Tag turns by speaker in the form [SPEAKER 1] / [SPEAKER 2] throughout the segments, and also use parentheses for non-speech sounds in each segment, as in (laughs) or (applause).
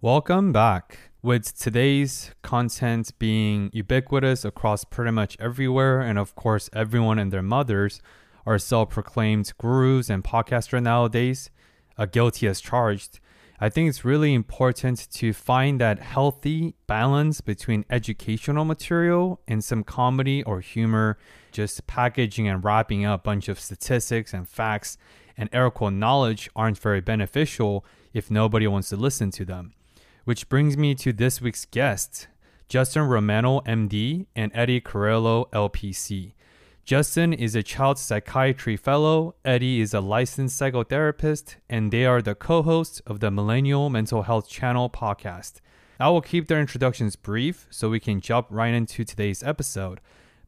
[SPEAKER 1] Welcome back. With today's content being ubiquitous across pretty much everywhere, and of course, everyone and their mothers are self proclaimed gurus and podcasters nowadays, uh, guilty as charged. I think it's really important to find that healthy balance between educational material and some comedy or humor, just packaging and wrapping up a bunch of statistics and facts and air knowledge aren't very beneficial if nobody wants to listen to them. Which brings me to this week's guests Justin Romano, MD, and Eddie Carrillo, LPC. Justin is a child psychiatry fellow, Eddie is a licensed psychotherapist, and they are the co hosts of the Millennial Mental Health Channel podcast. I will keep their introductions brief so we can jump right into today's episode.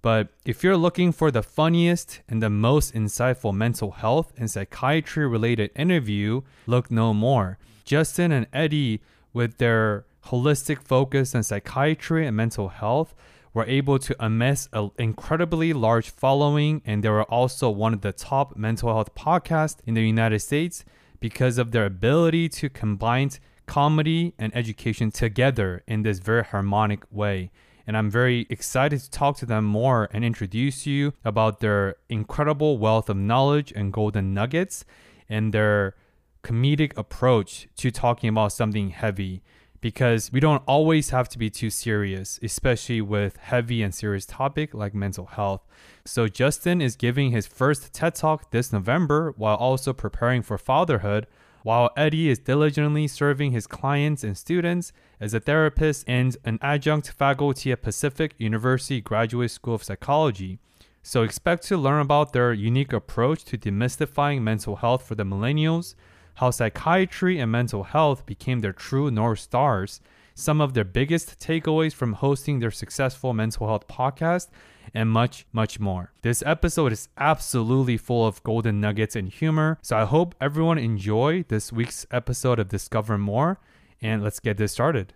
[SPEAKER 1] But if you're looking for the funniest and the most insightful mental health and psychiatry related interview, look no more. Justin and Eddie with their holistic focus on psychiatry and mental health, were able to amass an incredibly large following, and they were also one of the top mental health podcasts in the United States because of their ability to combine comedy and education together in this very harmonic way. And I'm very excited to talk to them more and introduce you about their incredible wealth of knowledge and golden nuggets and their comedic approach to talking about something heavy because we don't always have to be too serious, especially with heavy and serious topic like mental health. So Justin is giving his first TED Talk this November while also preparing for fatherhood, while Eddie is diligently serving his clients and students as a therapist and an adjunct faculty at Pacific University Graduate School of Psychology. So expect to learn about their unique approach to demystifying mental health for the millennials how psychiatry and mental health became their true North Stars, some of their biggest takeaways from hosting their successful mental health podcast, and much, much more. This episode is absolutely full of golden nuggets and humor, so I hope everyone enjoy this week's episode of Discover More, and let's get this started.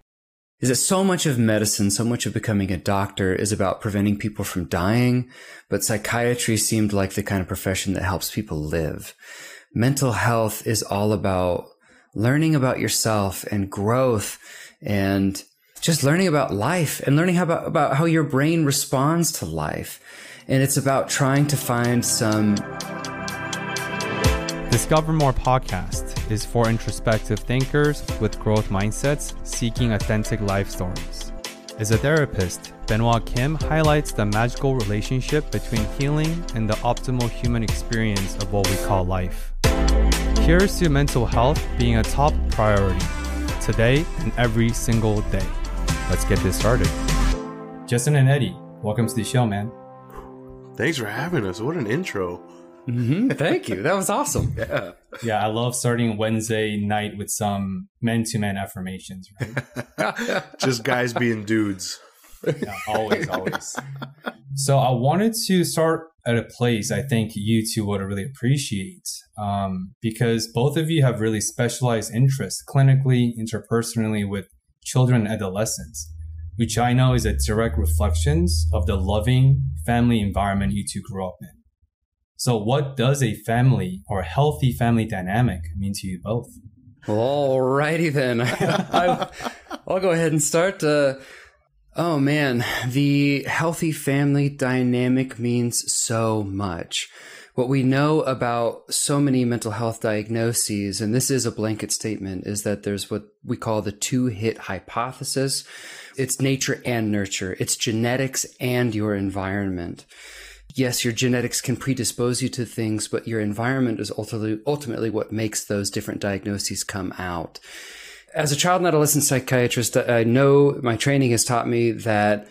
[SPEAKER 2] Is that so much of medicine, so much of becoming a doctor is about preventing people from dying, but psychiatry seemed like the kind of profession that helps people live mental health is all about learning about yourself and growth and just learning about life and learning about, about how your brain responds to life. And it's about trying to find some.
[SPEAKER 1] Discover More podcast is for introspective thinkers with growth mindsets seeking authentic life stories. As a therapist, Benoit Kim highlights the magical relationship between healing and the optimal human experience of what we call life. Here's to mental health being a top priority today and every single day. Let's get this started. Justin and Eddie, welcome to the show, man.
[SPEAKER 3] Thanks for having us. What an intro.
[SPEAKER 2] Mm-hmm. Thank you. That was awesome. (laughs) Yeah.
[SPEAKER 1] Yeah, I love starting Wednesday night with some men to men affirmations, right? (laughs)
[SPEAKER 3] Just guys being dudes.
[SPEAKER 1] Yeah, always, always. So I wanted to start at a place I think you two would really appreciate um, because both of you have really specialized interests clinically, interpersonally with children and adolescents, which I know is a direct reflection of the loving family environment you two grew up in. So, what does a family or a healthy family dynamic mean to you both?
[SPEAKER 2] All righty then. (laughs) I, will go ahead and start. Uh, Oh man, the healthy family dynamic means so much. What we know about so many mental health diagnoses, and this is a blanket statement, is that there's what we call the two hit hypothesis. It's nature and nurture. It's genetics and your environment. Yes, your genetics can predispose you to things, but your environment is ultimately, ultimately what makes those different diagnoses come out as a child and adolescent psychiatrist, I know my training has taught me that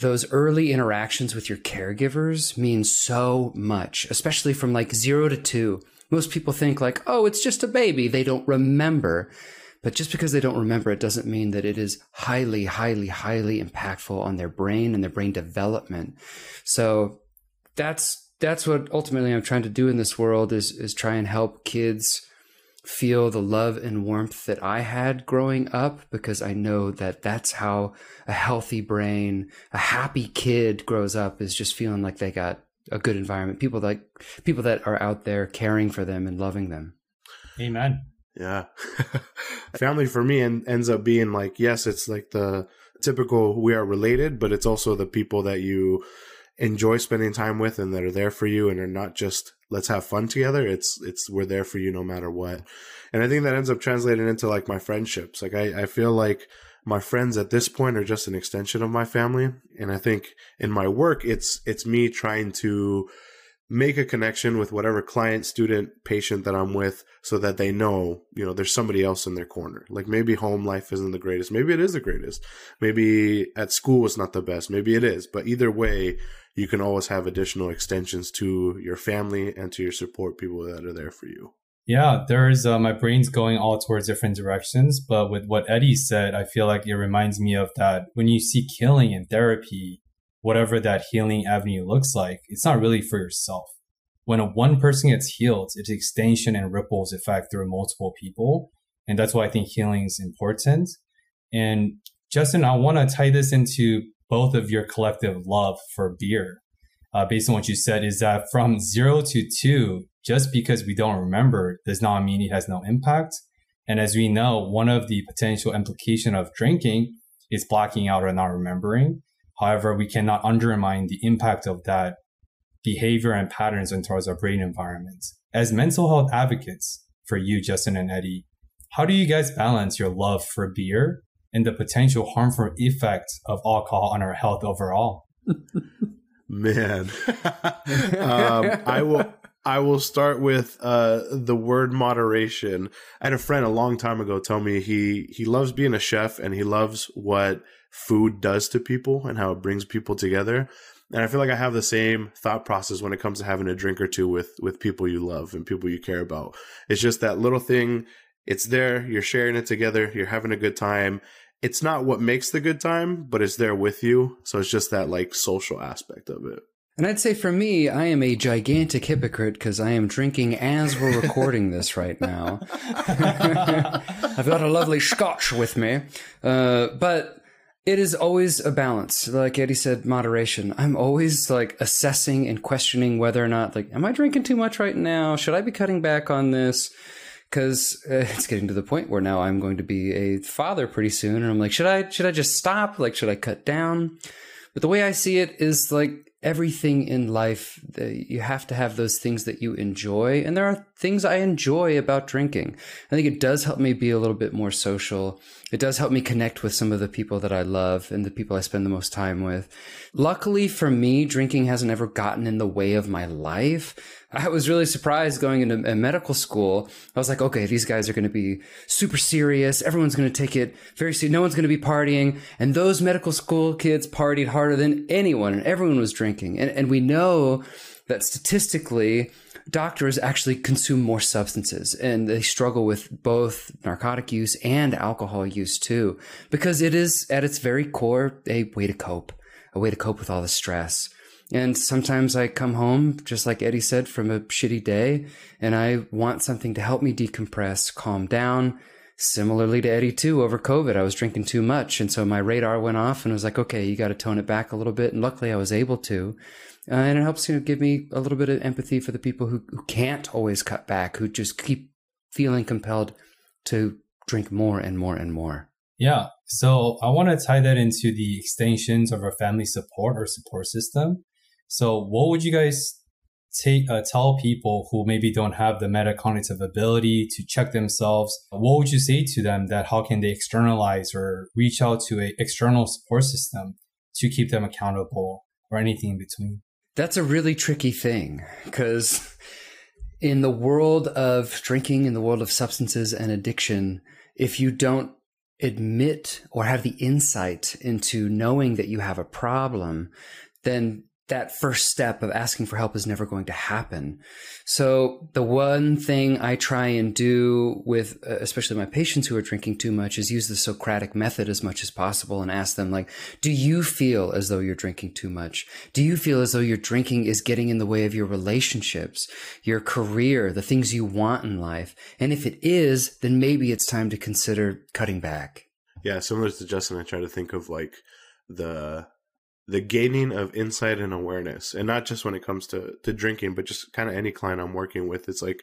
[SPEAKER 2] those early interactions with your caregivers mean so much, especially from like zero to two. Most people think like, oh, it's just a baby. They don't remember. But just because they don't remember, it doesn't mean that it is highly, highly, highly impactful on their brain and their brain development. So that's, that's what ultimately I'm trying to do in this world is, is try and help kids feel the love and warmth that I had growing up because I know that that's how a healthy brain, a happy kid grows up is just feeling like they got a good environment. People like people that are out there caring for them and loving them.
[SPEAKER 1] Amen.
[SPEAKER 3] Yeah. (laughs) Family for me en- ends up being like, yes, it's like the typical we are related, but it's also the people that you enjoy spending time with and that are there for you and are not just let's have fun together. It's it's we're there for you no matter what. And I think that ends up translating into like my friendships. Like I, I feel like my friends at this point are just an extension of my family. And I think in my work it's it's me trying to make a connection with whatever client, student, patient that I'm with so that they know, you know, there's somebody else in their corner. Like maybe home life isn't the greatest. Maybe it is the greatest. Maybe at school it's not the best. Maybe it is. But either way, you can always have additional extensions to your family and to your support people that are there for you.
[SPEAKER 1] Yeah, there's uh, my brain's going all towards different directions. But with what Eddie said, I feel like it reminds me of that when you see killing in therapy, whatever that healing avenue looks like, it's not really for yourself. When a one person gets healed, it's extension and ripples effect through multiple people. And that's why I think healing is important. And Justin, I want to tie this into both of your collective love for beer. Uh, based on what you said, is that from zero to two, just because we don't remember does not mean it has no impact. And as we know, one of the potential implication of drinking is blacking out or not remembering. However, we cannot undermine the impact of that behavior and patterns in towards our brain environment. As mental health advocates for you, Justin and Eddie, how do you guys balance your love for beer and the potential harmful effect of alcohol on our health overall? (laughs)
[SPEAKER 3] Man, (laughs) um, I will. I will start with uh, the word moderation. I had a friend a long time ago tell me he he loves being a chef and he loves what food does to people and how it brings people together. And I feel like I have the same thought process when it comes to having a drink or two with with people you love and people you care about. It's just that little thing. It's there. You're sharing it together. You're having a good time. It's not what makes the good time, but it's there with you. So it's just that like social aspect of it.
[SPEAKER 2] And I'd say for me, I am a gigantic hypocrite because I am drinking as we're recording this right now. (laughs) I've got a lovely scotch with me. Uh, but it is always a balance. Like Eddie said, moderation. I'm always like assessing and questioning whether or not, like, am I drinking too much right now? Should I be cutting back on this? Because uh, it's getting to the point where now I'm going to be a father pretty soon, and I'm like, should I should I just stop? Like, should I cut down? But the way I see it is like everything in life you have to have those things that you enjoy and there are things i enjoy about drinking i think it does help me be a little bit more social it does help me connect with some of the people that i love and the people i spend the most time with luckily for me drinking hasn't ever gotten in the way of my life I was really surprised going into medical school. I was like, okay, these guys are going to be super serious. Everyone's going to take it very serious. No one's going to be partying. And those medical school kids partied harder than anyone and everyone was drinking. And, and we know that statistically, doctors actually consume more substances and they struggle with both narcotic use and alcohol use too, because it is at its very core a way to cope, a way to cope with all the stress. And sometimes I come home, just like Eddie said, from a shitty day, and I want something to help me decompress, calm down. Similarly to Eddie, too, over COVID, I was drinking too much. And so my radar went off and was like, okay, you got to tone it back a little bit. And luckily I was able to. Uh, and it helps you know, give me a little bit of empathy for the people who, who can't always cut back, who just keep feeling compelled to drink more and more and more.
[SPEAKER 1] Yeah. So I want to tie that into the extensions of our family support or support system. So, what would you guys take uh, tell people who maybe don't have the metacognitive ability to check themselves? What would you say to them that how can they externalize or reach out to an external support system to keep them accountable or anything in between?
[SPEAKER 2] That's a really tricky thing because in the world of drinking, in the world of substances and addiction, if you don't admit or have the insight into knowing that you have a problem, then that first step of asking for help is never going to happen. So the one thing I try and do with, uh, especially my patients who are drinking too much is use the Socratic method as much as possible and ask them like, do you feel as though you're drinking too much? Do you feel as though your drinking is getting in the way of your relationships, your career, the things you want in life? And if it is, then maybe it's time to consider cutting back.
[SPEAKER 3] Yeah, similar to Justin, I try to think of like the the gaining of insight and awareness. And not just when it comes to to drinking but just kind of any client i'm working with. It's like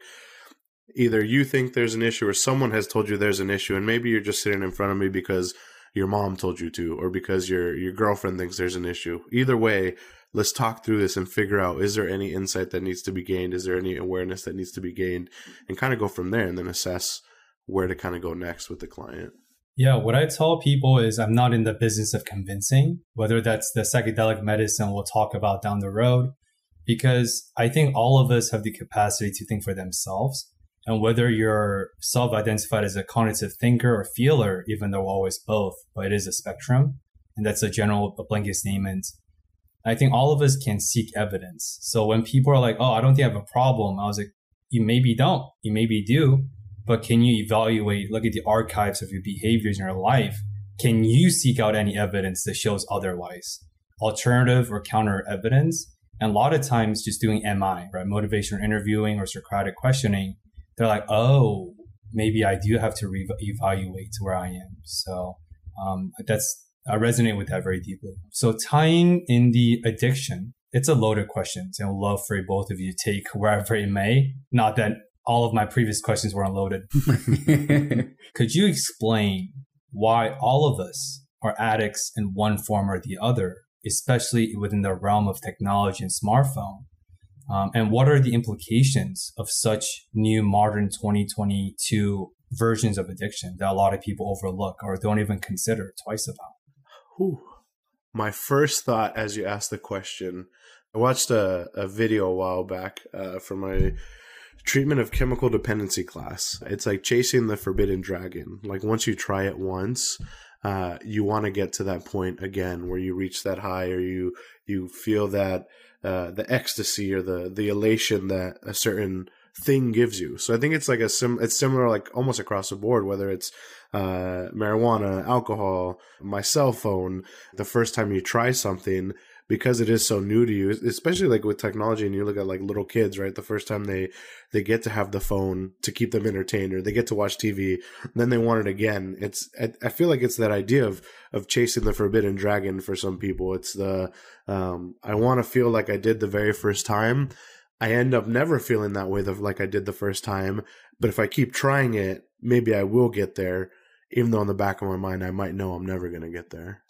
[SPEAKER 3] either you think there's an issue or someone has told you there's an issue and maybe you're just sitting in front of me because your mom told you to or because your your girlfriend thinks there's an issue. Either way let's talk through this and figure out is there any insight that needs to be gained? Is there any awareness that needs to be gained? And kind of go from there and then assess where to kind of go next with the client
[SPEAKER 1] yeah, what I tell people is I'm not in the business of convincing, whether that's the psychedelic medicine we'll talk about down the road, because I think all of us have the capacity to think for themselves. And whether you're self identified as a cognitive thinker or feeler, even though always both, but it is a spectrum. And that's a general a blanket statement. I think all of us can seek evidence. So when people are like, oh, I don't think I have a problem, I was like, you maybe don't, you maybe do, but can you evaluate, look at the archives of your behaviors in your life? Can you seek out any evidence that shows otherwise? Alternative or counter evidence? And a lot of times just doing MI, right? Motivational interviewing or Socratic questioning they're like, oh, maybe I do have to re- evaluate where I am. So um, that's I resonate with that very deeply. So tying in the addiction, it's a loaded question. And I'd love for both of you to take wherever it may. Not that all of my previous questions were unloaded. (laughs) Could you explain why all of us are addicts in one form or the other, especially within the realm of technology and smartphone? Um, and what are the implications of such new modern 2022 versions of addiction that a lot of people overlook or don't even consider twice about?
[SPEAKER 3] Whew. My first thought as you asked the question, I watched a, a video a while back uh, for my treatment of chemical dependency class. It's like chasing the forbidden dragon. Like once you try it once, uh, you want to get to that point again where you reach that high or you you feel that uh, the ecstasy or the the elation that a certain thing gives you. So I think it's like a sim. It's similar, like almost across the board. Whether it's uh, marijuana, alcohol, my cell phone. The first time you try something, because it is so new to you, especially like with technology, and you look at like little kids, right? The first time they they get to have the phone to keep them entertained, or they get to watch TV, then they want it again. It's I, I feel like it's that idea of of chasing the forbidden dragon for some people. It's the um, I want to feel like I did the very first time. I end up never feeling that way, the, like I did the first time. But if I keep trying it, maybe I will get there. Even though in the back of my mind, I might know I'm never going to get there.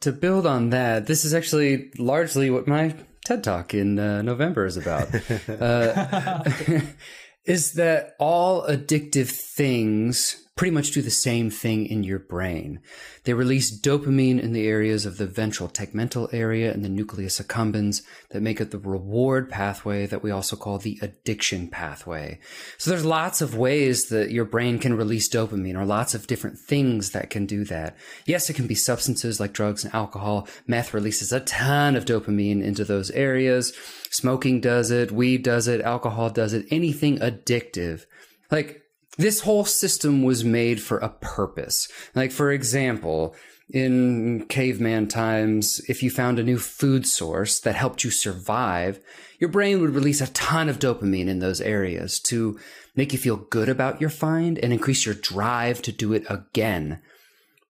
[SPEAKER 2] To build on that, this is actually largely what my TED Talk in uh, November is about. (laughs) uh, (laughs) is that all addictive things pretty much do the same thing in your brain. They release dopamine in the areas of the ventral tegmental area and the nucleus accumbens that make it the reward pathway that we also call the addiction pathway. So there's lots of ways that your brain can release dopamine or lots of different things that can do that. Yes, it can be substances like drugs and alcohol. Meth releases a ton of dopamine into those areas. Smoking does it. Weed does it. Alcohol does it. Anything addictive. Like this whole system was made for a purpose. Like, for example, in caveman times, if you found a new food source that helped you survive, your brain would release a ton of dopamine in those areas to make you feel good about your find and increase your drive to do it again.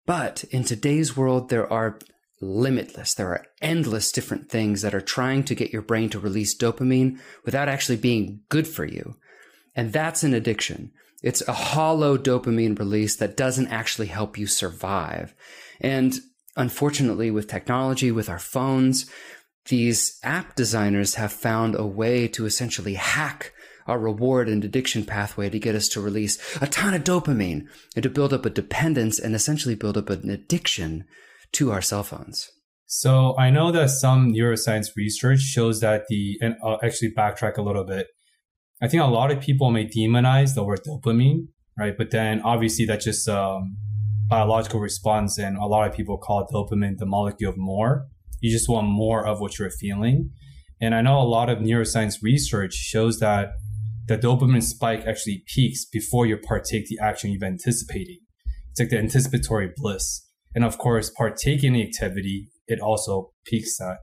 [SPEAKER 2] But in today's world, there are limitless, there are endless different things that are trying to get your brain to release dopamine without actually being good for you. And that's an addiction. It's a hollow dopamine release that doesn't actually help you survive. And unfortunately, with technology, with our phones, these app designers have found a way to essentially hack our reward and addiction pathway to get us to release a ton of dopamine and to build up a dependence and essentially build up an addiction to our cell phones.
[SPEAKER 1] So I know that some neuroscience research shows that the, and I'll actually backtrack a little bit. I think a lot of people may demonize the word dopamine, right? But then obviously that's just um, biological response, and a lot of people call dopamine the molecule of more. You just want more of what you're feeling. And I know a lot of neuroscience research shows that the dopamine spike actually peaks before you partake the action you've anticipating. It's like the anticipatory bliss. And of course, partaking the activity, it also peaks that.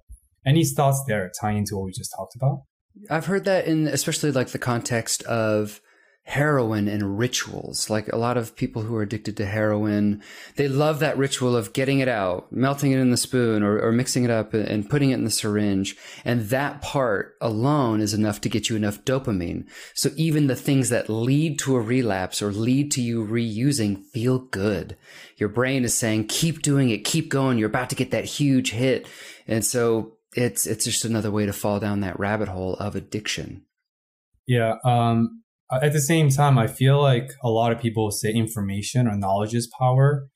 [SPEAKER 1] Any thoughts there tying into what we just talked about?
[SPEAKER 2] I've heard that in especially like the context of heroin and rituals. Like a lot of people who are addicted to heroin, they love that ritual of getting it out, melting it in the spoon or, or mixing it up and putting it in the syringe. And that part alone is enough to get you enough dopamine. So even the things that lead to a relapse or lead to you reusing feel good. Your brain is saying, keep doing it, keep going. You're about to get that huge hit. And so it's, it's just another way to fall down that rabbit hole of addiction.
[SPEAKER 1] Yeah. Um, at the same time, I feel like a lot of people say information or knowledge is power,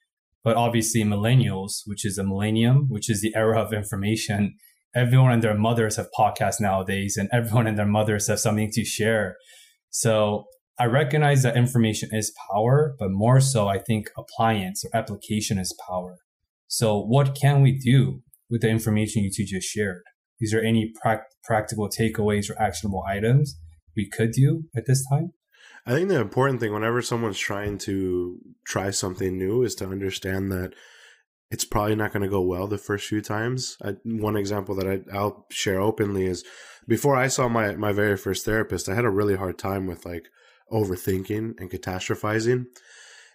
[SPEAKER 1] but obviously millennials, which is a millennium, which is the era of information, everyone and their mothers have podcasts nowadays, and everyone and their mothers have something to share. So I recognize that information is power, but more so, I think appliance or application is power. So what can we do with the information you two just shared? Is there any pra- practical takeaways or actionable items we could do at this time?
[SPEAKER 3] I think the important thing whenever someone's trying to try something new is to understand that it's probably not going to go well the first few times. I, one example that I, I'll share openly is before I saw my, my very first therapist, I had a really hard time with like overthinking and catastrophizing.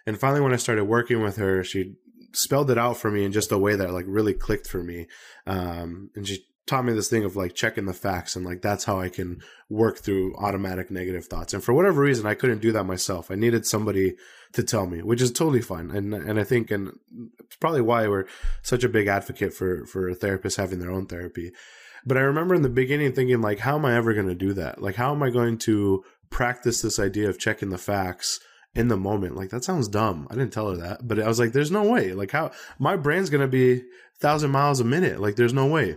[SPEAKER 3] And finally, when I started working with her, she spelled it out for me in just a way that like really clicked for me. Um, and she taught me this thing of like checking the facts and like that's how I can work through automatic negative thoughts. And for whatever reason, I couldn't do that myself. I needed somebody to tell me, which is totally fine. And and I think and it's probably why we're such a big advocate for for therapists having their own therapy. But I remember in the beginning thinking like, how am I ever going to do that? Like, how am I going to practice this idea of checking the facts? In the moment. Like that sounds dumb. I didn't tell her that, but I was like, there's no way. Like how my brain's gonna be thousand miles a minute. Like there's no way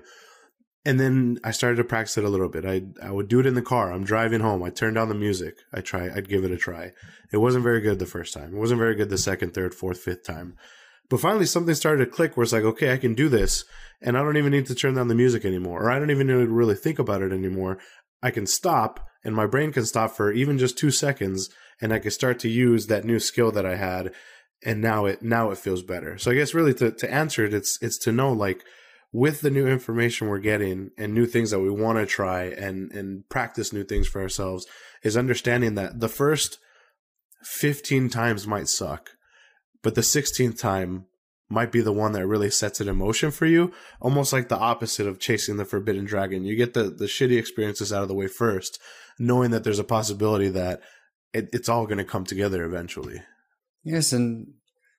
[SPEAKER 3] and then I started to practice it a little bit. I I would do it in the car. I'm driving home. I turn down the music. I try. I'd give it a try. It wasn't very good the first time. It wasn't very good the second, third, fourth, fifth time. But finally, something started to click where it's like, okay, I can do this, and I don't even need to turn down the music anymore, or I don't even need to really think about it anymore. I can stop, and my brain can stop for even just two seconds, and I could start to use that new skill that I had, and now it now it feels better. So I guess really to to answer it, it's it's to know like with the new information we're getting and new things that we want to try and and practice new things for ourselves is understanding that the first 15 times might suck but the 16th time might be the one that really sets it in motion for you almost like the opposite of chasing the forbidden dragon you get the the shitty experiences out of the way first knowing that there's a possibility that it, it's all going to come together eventually
[SPEAKER 2] yes and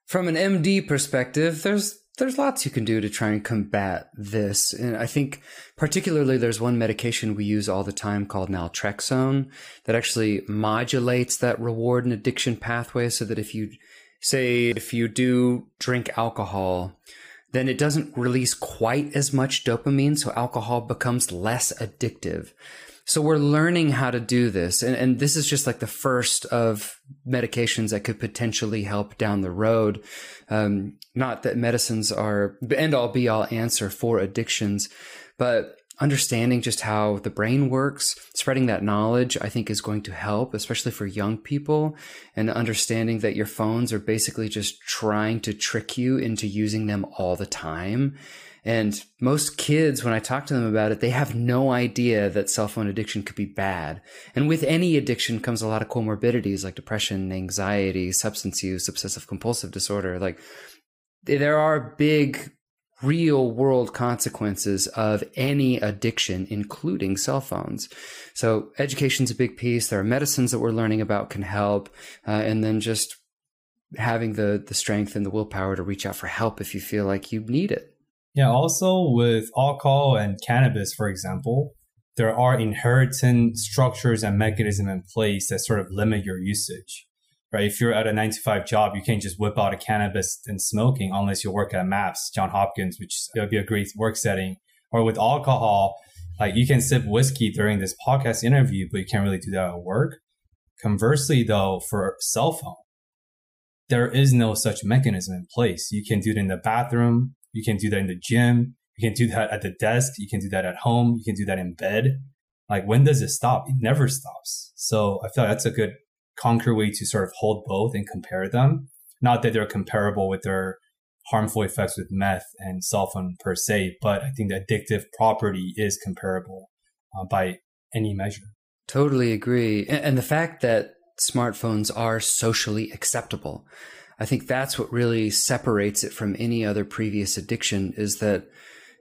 [SPEAKER 2] from an md perspective there's there's lots you can do to try and combat this. And I think particularly there's one medication we use all the time called naltrexone that actually modulates that reward and addiction pathway so that if you say if you do drink alcohol, then it doesn't release quite as much dopamine, so alcohol becomes less addictive. So we're learning how to do this. And, and this is just like the first of medications that could potentially help down the road. Um, not that medicines are end all be all answer for addictions, but understanding just how the brain works, spreading that knowledge, I think is going to help, especially for young people and understanding that your phones are basically just trying to trick you into using them all the time and most kids, when I talk to them about it, they have no idea that cell phone addiction could be bad. And with any addiction comes a lot of comorbidities like depression, anxiety, substance use, obsessive compulsive disorder. Like there are big real world consequences of any addiction, including cell phones. So education's a big piece. There are medicines that we're learning about can help. Uh, and then just having the, the strength and the willpower to reach out for help if you feel like you need it.
[SPEAKER 1] Yeah, also with alcohol and cannabis, for example, there are inherent structures and mechanisms in place that sort of limit your usage. Right? If you're at a nine to five job, you can't just whip out a cannabis and smoking unless you work at MAPS, John Hopkins, which would be a great work setting. Or with alcohol, like you can sip whiskey during this podcast interview, but you can't really do that at work. Conversely, though, for cell phone, there is no such mechanism in place. You can do it in the bathroom, you can do that in the gym. You can do that at the desk. You can do that at home. You can do that in bed. Like when does it stop? It never stops. So I feel like that's a good concrete way to sort of hold both and compare them. Not that they're comparable with their harmful effects with meth and cell phone per se, but I think the addictive property is comparable uh, by any measure.
[SPEAKER 2] Totally agree. And the fact that smartphones are socially acceptable. I think that's what really separates it from any other previous addiction is that,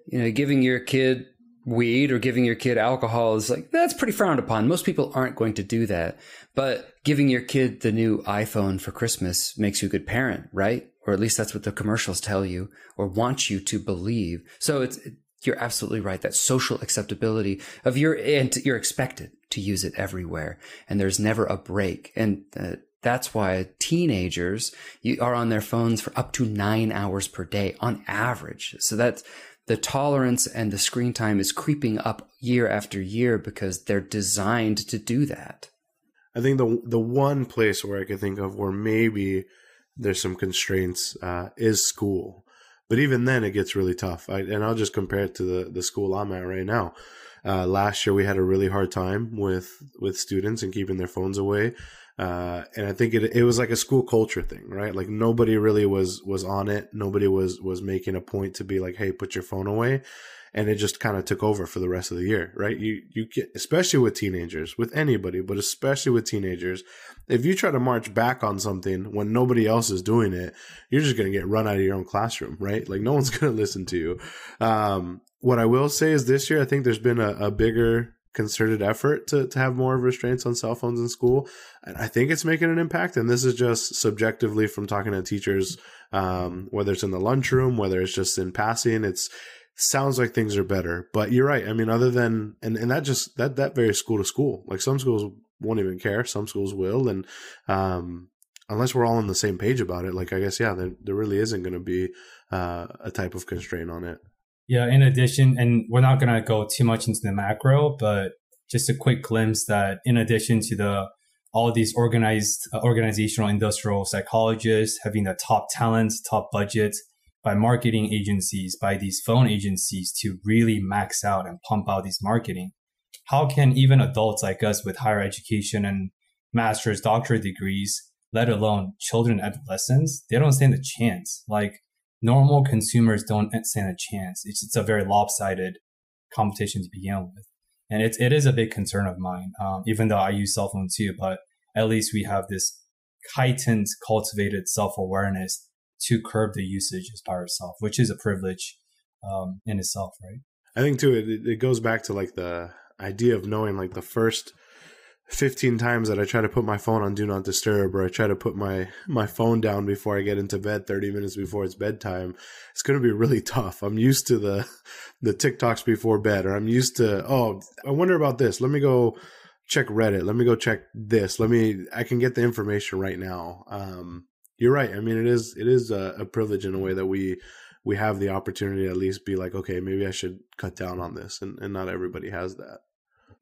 [SPEAKER 2] you know, giving your kid weed or giving your kid alcohol is like, that's pretty frowned upon. Most people aren't going to do that. But giving your kid the new iPhone for Christmas makes you a good parent, right? Or at least that's what the commercials tell you or want you to believe. So it's, you're absolutely right. That social acceptability of your, and you're expected to use it everywhere. And there's never a break. And uh, that's why teenagers are on their phones for up to nine hours per day on average. So that's, the tolerance and the screen time is creeping up year after year because they're designed to do that.
[SPEAKER 3] I think the the one place where I could think of where maybe there's some constraints uh, is school, but even then it gets really tough. I, and I'll just compare it to the the school I'm at right now. Uh, last year we had a really hard time with with students and keeping their phones away. Uh, and I think it it was like a school culture thing, right? Like nobody really was was on it. Nobody was was making a point to be like, "Hey, put your phone away," and it just kind of took over for the rest of the year, right? You you get especially with teenagers, with anybody, but especially with teenagers, if you try to march back on something when nobody else is doing it, you're just gonna get run out of your own classroom, right? Like no one's (laughs) gonna listen to you. Um, what I will say is this year, I think there's been a, a bigger concerted effort to, to have more restraints on cell phones in school. And I think it's making an impact. And this is just subjectively from talking to teachers, um, whether it's in the lunchroom, whether it's just in passing, it's sounds like things are better. But you're right. I mean, other than, and, and that just, that, that varies school to school. Like some schools won't even care. Some schools will. And, um, unless we're all on the same page about it, like I guess, yeah, there, there really isn't going to be, uh, a type of constraint on it.
[SPEAKER 1] Yeah, in addition, and we're not going to go too much into the macro, but just a quick glimpse that in addition to the all these organized uh, organizational industrial psychologists having the top talents, top budgets by marketing agencies, by these phone agencies to really max out and pump out these marketing. How can even adults like us with higher education and master's doctorate degrees, let alone children adolescents, they don't stand a chance. Like normal consumers don't stand a chance. It's, it's a very lopsided competition to begin with. And it, it is a big concern of mine, um, even though I use cell phone too, but at least we have this heightened, cultivated self awareness to curb the usage by ourselves, which is a privilege um, in itself, right?
[SPEAKER 3] I think too, it, it goes back to like the idea of knowing like the first 15 times that I try to put my phone on do not disturb or I try to put my my phone down before I get into bed 30 minutes before it's bedtime it's going to be really (laughs) tough. I'm used to the the TikToks before bed or I'm used to oh I wonder about this. Let me go check Reddit. Let me go check this. Let me I can get the information right now. Um you're right. I mean it is it is a, a privilege in a way that we we have the opportunity to at least be like okay, maybe I should cut down on this and and not everybody has that.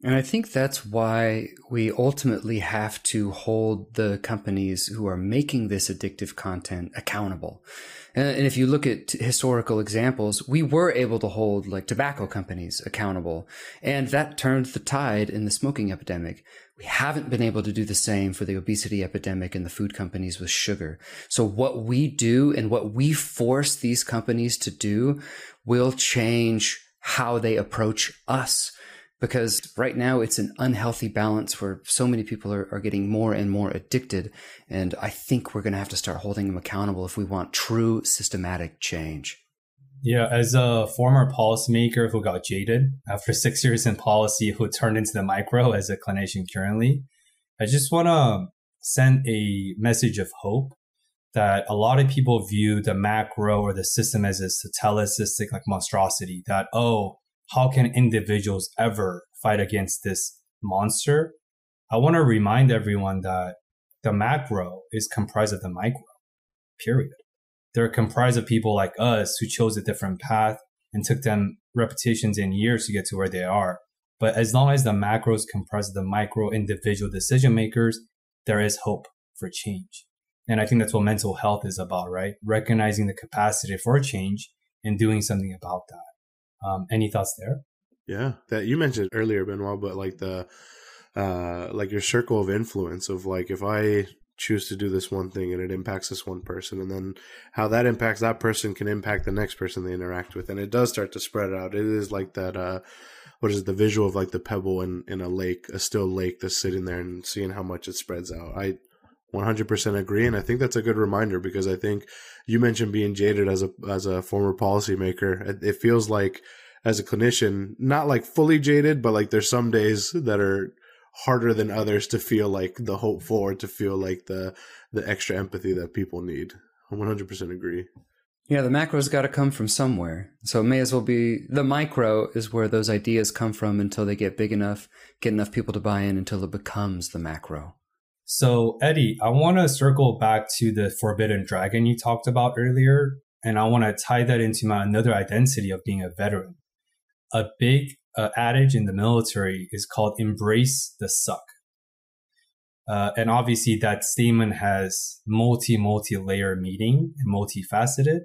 [SPEAKER 2] And I think that's why we ultimately have to hold the companies who are making this addictive content accountable. And if you look at historical examples, we were able to hold like tobacco companies accountable. And that turned the tide in the smoking epidemic. We haven't been able to do the same for the obesity epidemic and the food companies with sugar. So what we do and what we force these companies to do will change how they approach us because right now it's an unhealthy balance where so many people are, are getting more and more addicted. And I think we're going to have to start holding them accountable if we want true systematic change.
[SPEAKER 1] Yeah, as a former policymaker who got jaded after six years in policy, who turned into the micro (laughs) as a clinician currently, I just want to send a message of hope that a lot of people view the macro or the system as a satellitistic like monstrosity that, oh, how can individuals ever fight against this monster? I want to remind everyone that the macro is comprised of the micro, period. They're comprised of people like us who chose a different path and took them repetitions and years to get to where they are. But as long as the macro is comprised of the micro individual decision makers, there is hope for change. And I think that's what mental health is about, right? Recognizing the capacity for change and doing something about that. Um, any thoughts there?
[SPEAKER 3] Yeah, that you mentioned earlier, Benoit, but like the uh, like your circle of influence of like if I choose to do this one thing and it impacts this one person and then how that impacts that person can impact the next person they interact with and it does start to spread out it is like that uh what is it, the visual of like the pebble in in a lake a still lake that's sitting there and seeing how much it spreads out i 100% agree and i think that's a good reminder because i think you mentioned being jaded as a as a former policymaker it, feels like as a clinician not like fully jaded but like there's some days that are harder than others to feel like the hopeful or to feel like the the extra empathy that people need. I 100% agree.
[SPEAKER 2] Yeah, the macro's got to come from somewhere. So it may as well be the micro is where those ideas come from until they get big enough, get enough people to buy in until it becomes the macro.
[SPEAKER 1] So, Eddie, I want to circle back to the forbidden dragon you talked about earlier, and I want to tie that into my another identity of being a veteran. A big uh, adage in the military is called embrace the suck. Uh, and obviously that statement has multi, multi-layer meaning and multifaceted.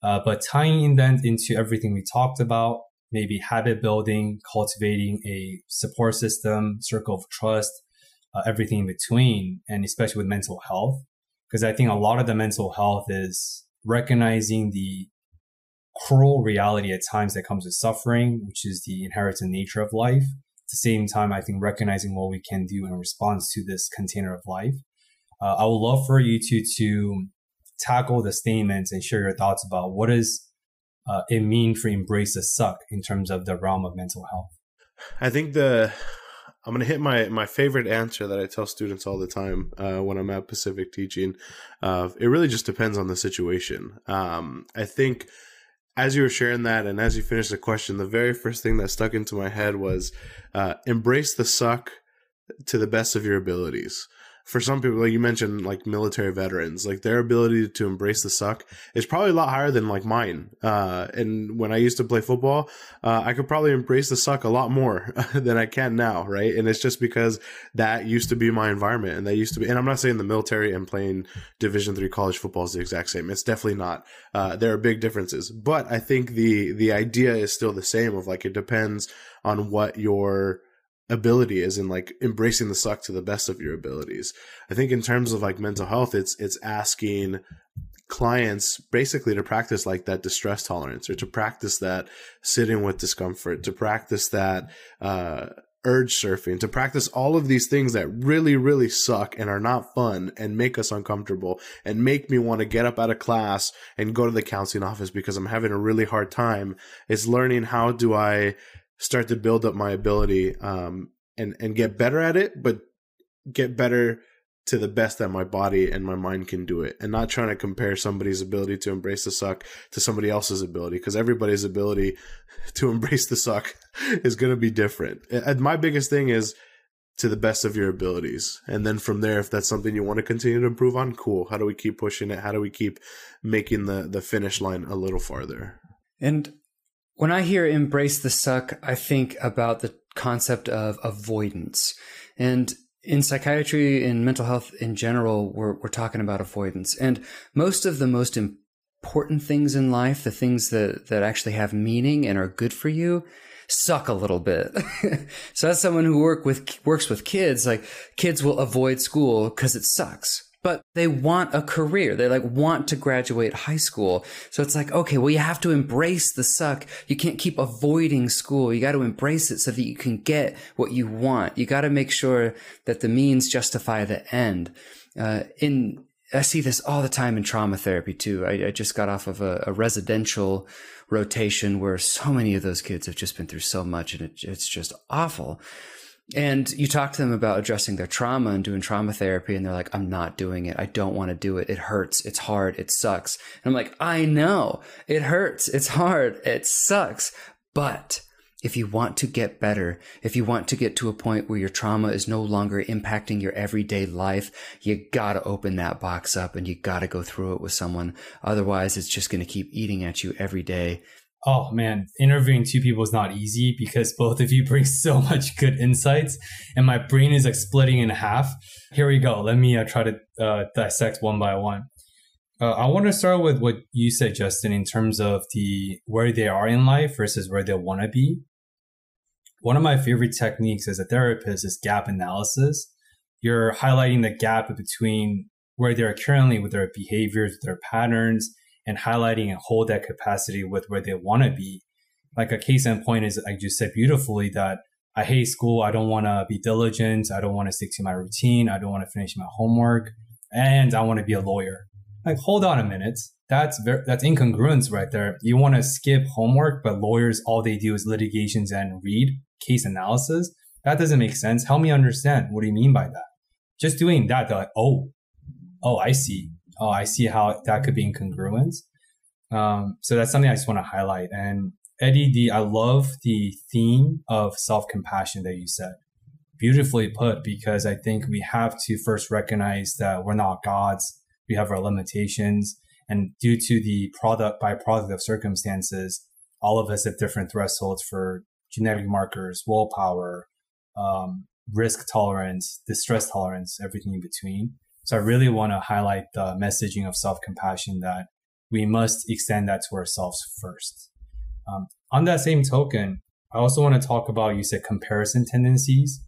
[SPEAKER 1] Uh, but tying that into everything we talked about, maybe habit building, cultivating a support system, circle of trust, uh, everything in between, and especially with mental health. Because I think a lot of the mental health is recognizing the cruel reality at times that comes with suffering, which is the inherent nature of life. At the same time, I think recognizing what we can do in response to this container of life. Uh, I would love for you to to tackle the statements and share your thoughts about what does uh, it mean for embrace the suck in terms of the realm of mental health.
[SPEAKER 3] I think the I'm to hit my my favorite answer that I tell students all the time uh, when I'm at Pacific teaching. Uh, it really just depends on the situation. Um, I think as you were sharing that and as you finished the question, the very first thing that stuck into my head was uh, embrace the suck to the best of your abilities for some people, like you mentioned, like military veterans, like their ability to embrace the suck is probably a lot higher than like mine. Uh, and when I used to play football, uh, I could probably embrace the suck a lot more (laughs) than I can now, right? And it's just because that used to be my environment, and that used to be. And I'm not saying the military and playing Division three college football is the exact same. It's definitely not. Uh, there are big differences, but I think the the idea is still the same. Of like it depends on what your ability is in like embracing the suck to the best of your abilities. I think in terms of like mental health, it's it's asking clients basically to practice like that distress tolerance or to practice that sitting with discomfort, to practice that uh urge surfing, to practice all of these things that really, really suck and are not fun and make us uncomfortable and make me want to get up out of class and go to the counseling office because I'm having a really hard time. Is learning how do I start to build up my ability um, and and get better at it, but get better to the best that my body and my mind can do it, and not trying to compare somebody's ability to embrace the suck to somebody else's ability, because everybody's ability (laughs) to embrace the suck (laughs) is going to be different. And my biggest thing is to the best of your abilities. And then from there, if that's something you want to continue to improve on, cool. How do we keep pushing it? How do we keep making the, the finish line a little farther?
[SPEAKER 2] And when I hear embrace the suck, I think about the concept of avoidance. And in psychiatry and mental health in general, we're, we're talking about avoidance. And most of the most important things in life, the things that, that actually have meaning and are good for you, suck a little bit. (laughs) so as someone who work with works with kids, like kids will avoid school because it sucks but they want a career. They like want to graduate high school. So it's like, okay, well, you have to embrace the suck. You can't keep avoiding school. You got to embrace it so that you can get what you want. You got to make sure that the means justify the end. Uh, in, I see this all the time in trauma therapy too. I, I just got off of a, a, residential rotation where so many of those kids have just been through so much and it, it's just awful. And you talk to them about addressing their trauma and doing trauma therapy, and they're like, I'm not doing it. I don't want to do it. It hurts. It's hard. It sucks. And I'm like, I know it hurts. It's hard. It sucks. But if you want to get better, if you want to get to a point where your trauma is no longer impacting your everyday life, you gotta open that box up and you gotta go through it with someone. Otherwise, it's just gonna keep eating at you every day
[SPEAKER 1] Oh man, interviewing two people is not easy because both of you (laughs) bring so much good insights, and my brain is like splitting in half. Here we go. Let me uh, try to uh, dissect one by one. Uh, I want to start with what you said, Justin, in terms of the where they are in life versus where they want to be. One of my favorite techniques as a therapist is gap analysis. you're highlighting the gap between where they're currently with their behaviors, their patterns, and highlighting and hold that capacity with where they want to be. Like a case in point is, I just said beautifully that I hate school. I don't want to be diligent. I don't want to stick to my routine. I don't want to finish my homework. And I want to be a lawyer. Like, hold on a minute. That's very, that's incongruence right there. You want to skip homework, but lawyers, all they do is litigations and read case analysis. That doesn't make sense. Help me understand. What do you mean by that? Just doing that, they're like, oh, oh, I see. Oh, I see how that could be incongruent. Um, so that's something I just want to highlight. And Eddie I love the theme of self compassion that you said. Beautifully put, because I think we have to first recognize that we're not gods. We have our limitations. And due to the product byproduct of circumstances, all of us have different thresholds for genetic markers, willpower, um, risk tolerance, distress tolerance, everything in between. So I really want to highlight the messaging of self compassion that we must extend that to ourselves first. Um, on that same token, I also want to talk about you said comparison tendencies.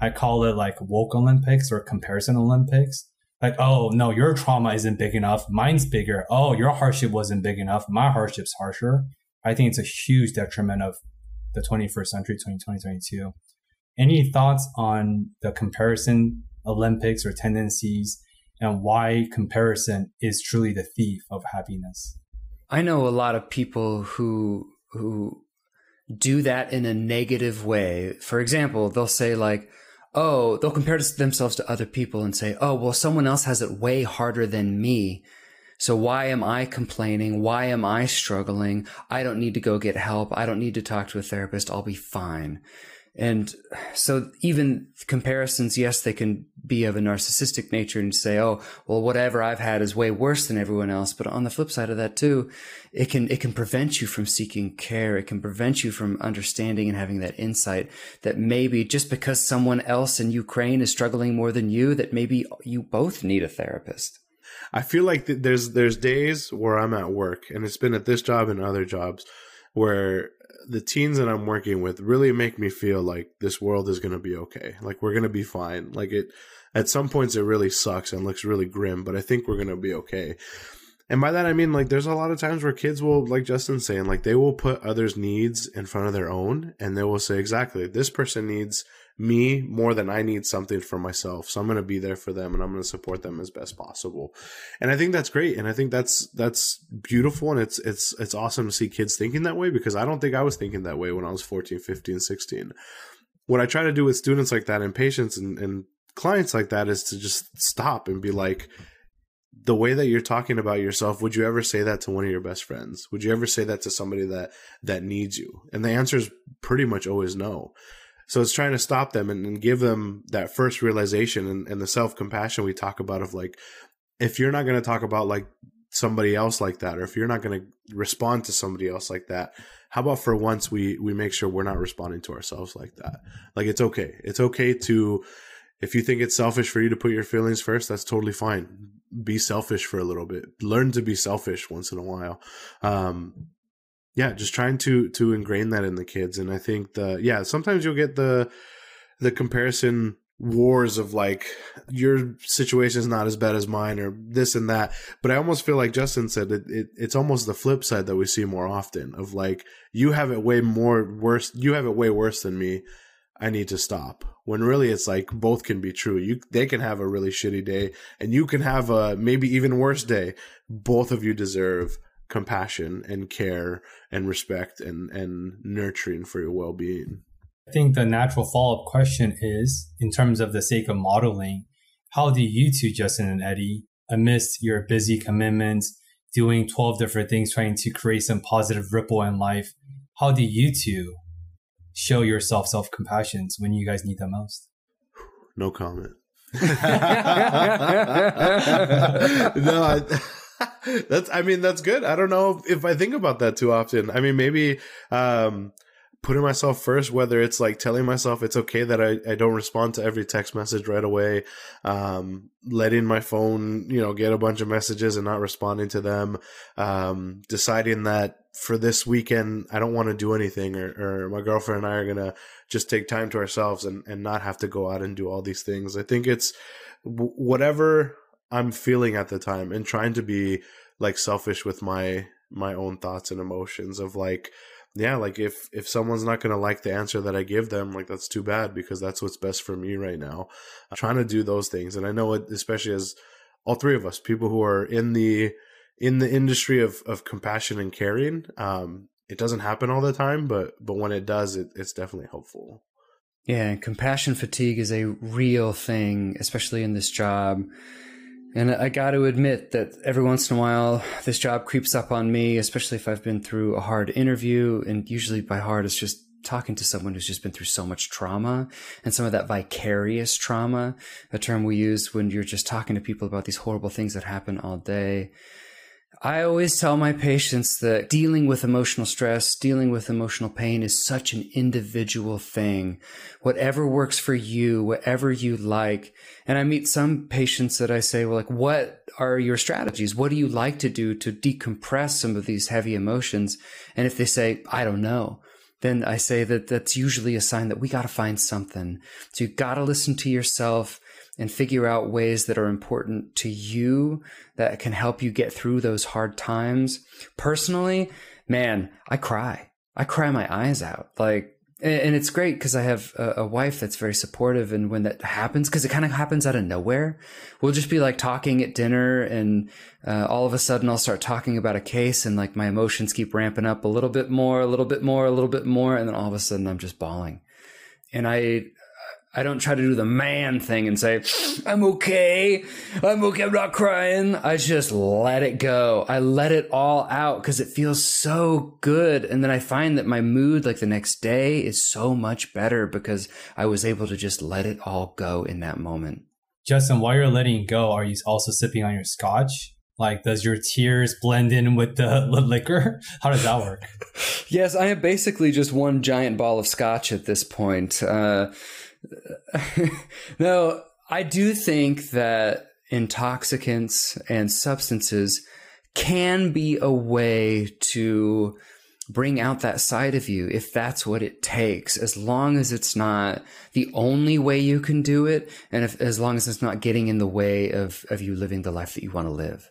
[SPEAKER 1] I call it like woke Olympics or comparison Olympics. Like, oh no, your trauma isn't big enough. Mine's bigger. Oh, your hardship wasn't big enough. My hardship's harsher. I think it's a huge detriment of the 21st century, 2020, 2022. Any thoughts on the comparison Olympics or tendencies and why comparison is truly the thief of happiness?
[SPEAKER 2] I know a lot of people who who do that in a negative way. For example, they'll say like, "Oh," they'll compare themselves to other people and say, "Oh, well, someone else has it way harder than me." So why am I complaining? Why am I struggling? I don't need to go get help. I don't need to talk to a therapist. I'll be fine. And so even comparisons, yes, they can be of a narcissistic nature and say, oh, well, whatever I've had is way worse than everyone else. But on the flip side of that too, it can, it can prevent you from seeking care. It can prevent you from understanding and having that insight that maybe just because someone else in Ukraine is struggling more than you, that maybe you both need a therapist.
[SPEAKER 3] I feel like there's, there's days where I'm at work and it's been at this job and other jobs where the teens that I'm working with really make me feel like this world is going to be okay. Like we're going to be fine. Like it, at some points, it really sucks and looks really grim, but I think we're going to be okay. And by that, I mean, like, there's a lot of times where kids will, like Justin's saying, like, they will put others' needs in front of their own and they will say, exactly, this person needs me more than I need something for myself. So I'm going to be there for them and I'm going to support them as best possible. And I think that's great. And I think that's, that's beautiful. And it's, it's, it's awesome to see kids thinking that way because I don't think I was thinking that way when I was 14, 15, 16. What I try to do with students like that and patients and, and clients like that is to just stop and be like, the way that you're talking about yourself, would you ever say that to one of your best friends? Would you ever say that to somebody that that needs you? And the answer is pretty much always no. So it's trying to stop them and, and give them that first realization and, and the self compassion we talk about of like, if you're not going to talk about like somebody else like that, or if you're not going to respond to somebody else like that, how about for once we we make sure we're not responding to ourselves like that? Like it's okay. It's okay to if you think it's selfish for you to put your feelings first, that's totally fine. Be selfish for a little bit. Learn to be selfish once in a while. Um, yeah, just trying to to ingrain that in the kids. And I think the yeah, sometimes you'll get the the comparison wars of like your situation is not as bad as mine or this and that. But i almost feel like justin said it, it, it's almost the flip side that we see more often of like you have it way more worse you have it way worse than me. I need to stop. When really it's like both can be true. You they can have a really shitty day and you can have a maybe even worse day. Both of you deserve compassion and care and respect and, and nurturing for your well being.
[SPEAKER 1] I think the natural follow up question is in terms of the sake of modeling, how do you two, Justin and Eddie, amidst your busy commitments, doing 12 different things, trying to create some positive ripple in life, how do you two show yourself self compassion when you guys need the most?
[SPEAKER 3] No comment. (laughs) (laughs) no, I, (laughs) that's I mean that's good. I don't know if I think about that too often. I mean maybe um putting myself first, whether it's like telling myself it's okay that I, I don't respond to every text message right away, um, letting my phone, you know, get a bunch of messages and not responding to them, um, deciding that for this weekend, I don't want to do anything, or, or my girlfriend and I are to just take time to ourselves and, and not have to go out and do all these things. I think it's whatever I'm feeling at the time and trying to be like selfish with my my own thoughts and emotions of like yeah like if if someone's not going to like the answer that i give them like that's too bad because that's what's best for me right now. I'm trying to do those things and i know it especially as all three of us people who are in the in the industry of of compassion and caring um it doesn't happen all the time but but when it does it, it's definitely helpful.
[SPEAKER 2] Yeah compassion fatigue is a real thing especially in this job and I got to admit that every once in a while, this job creeps up on me, especially if I've been through a hard interview. And usually by hard, it's just talking to someone who's just been through so much trauma and some of that vicarious trauma, a term we use when you're just talking to people about these horrible things that happen all day. I always tell my patients that dealing with emotional stress, dealing with emotional pain is such an individual thing. Whatever works for you, whatever you like. And I meet some patients that I say, well, like, what are your strategies? What do you like to do to decompress some of these heavy emotions? And if they say, I don't know, then I say that that's usually a sign that we got to find something. So you got to listen to yourself and figure out ways that are important to you that can help you get through those hard times. Personally, man, I cry. I cry my eyes out. Like, and it's great because I have a, wife that's very supportive. And when that happens, because it kind of happens out of nowhere, we'll just be like talking at dinner, and uh, all of a sudden I'll start talking about a case, and like my emotions keep ramping up a little bit more, a little bit more, a little bit more, and then all of a sudden I'm just bawling. And I I don't try to do the man thing and say, I'm okay. I'm okay. I'm not crying. I just let it go. I let it all out because it feels so good. And then I find that my mood, like the next day, is so much better because I was able to just let it all go in that moment.
[SPEAKER 1] Justin, while you're letting go, are you also sipping on your scotch? Like, does your tears blend in with the (laughs) liquor? How does that work? (laughs)
[SPEAKER 2] yes, I am basically just one giant ball of scotch at this point. Uh, (laughs) no, I do think that intoxicants and substances can be a way to bring out that side of you if that's what it takes. As long as it's not the only way you can do it and if, as long as it's not getting in the way of, of you living the life that you want to live.